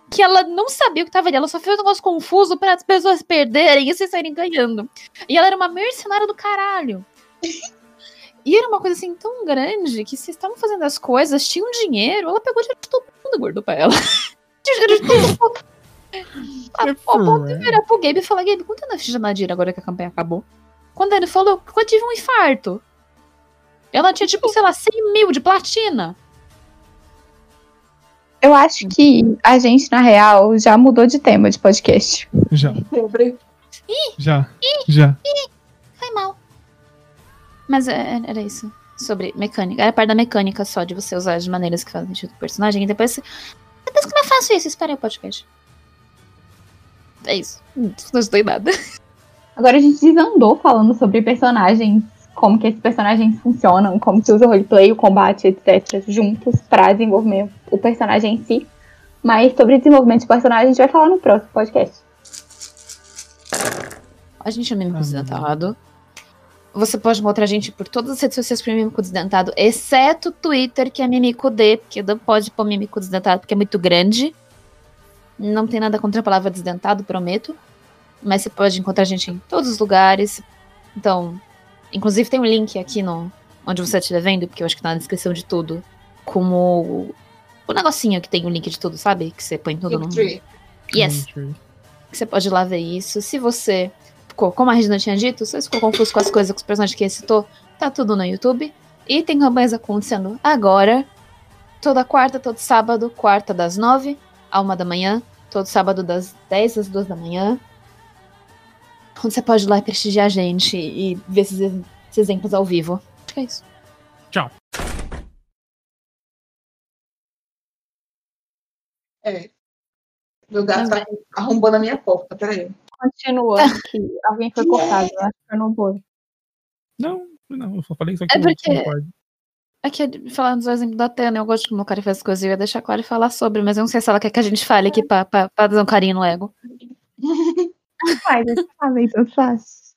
que ela não sabia o que tava ali. Ela só fez um negócio confuso para as pessoas perderem e vocês saírem ganhando. E ela era uma mercenária do caralho. E era uma coisa assim tão grande que vocês estavam fazendo as coisas, tinham dinheiro, ela pegou dinheiro de todo mundo e guardou pra ela. Tinha dinheiro de todo mundo. A, ponto de virar pro Gabe e falar, Gabe, quanto é na ficha da Nadir agora que a campanha acabou? Quando ele falou, eu tive um infarto. Ela tinha, tipo, sei lá, 100 mil de platina. Eu acho que a gente, na real, já mudou de tema de podcast. Já, sempre. já, já. Foi mal. Mas é- era isso. Sobre mecânica. Era a parte da mecânica só, de você usar de maneiras que fazem sentido com o personagem. E depois. Depois como eu faço isso? Espera aí o podcast. É isso. Não em nada. Agora a gente desandou falando sobre personagens, como que esses personagens funcionam, como se usa o roleplay, o combate, etc., juntos pra desenvolver o personagem em si. Mas sobre desenvolvimento de personagem a gente vai falar no próximo podcast. A gente é o Mímico Desdentado. Você pode encontrar a gente por todas as redes sociais por Mímico Desdentado, exceto o Twitter, que é Mímico D, porque não pode pôr Mímico Desdentado porque é muito grande. Não tem nada contra a palavra desdentado, prometo. Mas você pode encontrar a gente em todos os lugares. Então, inclusive tem um link aqui no onde você estiver vendo, porque eu acho que tá na descrição de tudo. Como o negocinho que tem o link de tudo, sabe? Que você põe tudo no. Linktree. Yes que você pode ir lá ver isso. Se você ficou, como a Regina tinha dito, se você ficou confuso com as coisas com os personagens que ele citou, tá tudo no YouTube. E tem campanhas acontecendo agora. Toda quarta, todo sábado, quarta das nove à uma da manhã. Todo sábado das 10 às duas da manhã. Onde você pode ir lá e prestigiar a gente e ver esses, esses exemplos ao vivo. Acho que é isso. É. Meu gato tá arrombando a minha porta, peraí. Continua, que alguém foi cortado, eu acho que foi no bolo. Não, não, eu só falei isso aqui. É não porque-. Aqui, falando do exemplo da Tena, eu gosto de como o cara faz as coisas. Eu ia deixar a Clara falar sobre, mas eu não sei se ela quer que a gente fale aqui pra, pra, pra dar um carinho no ego. Mas eu falei, eu faço.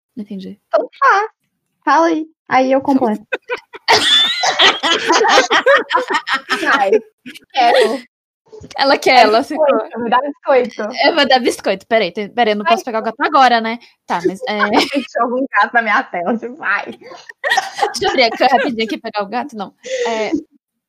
Não entendi. Fala aí. Aí eu completo. Vai. Quero. Ela quer, ela ficou. Biscoito, me dá biscoito. Eu vou dar biscoito. Peraí, peraí, eu não posso pegar o gato agora, né? Tá, mas é, Deixou algum gato na minha tela. Vai. deixa eu abrir a câmera rapidinho aqui pegar o gato. Não. É,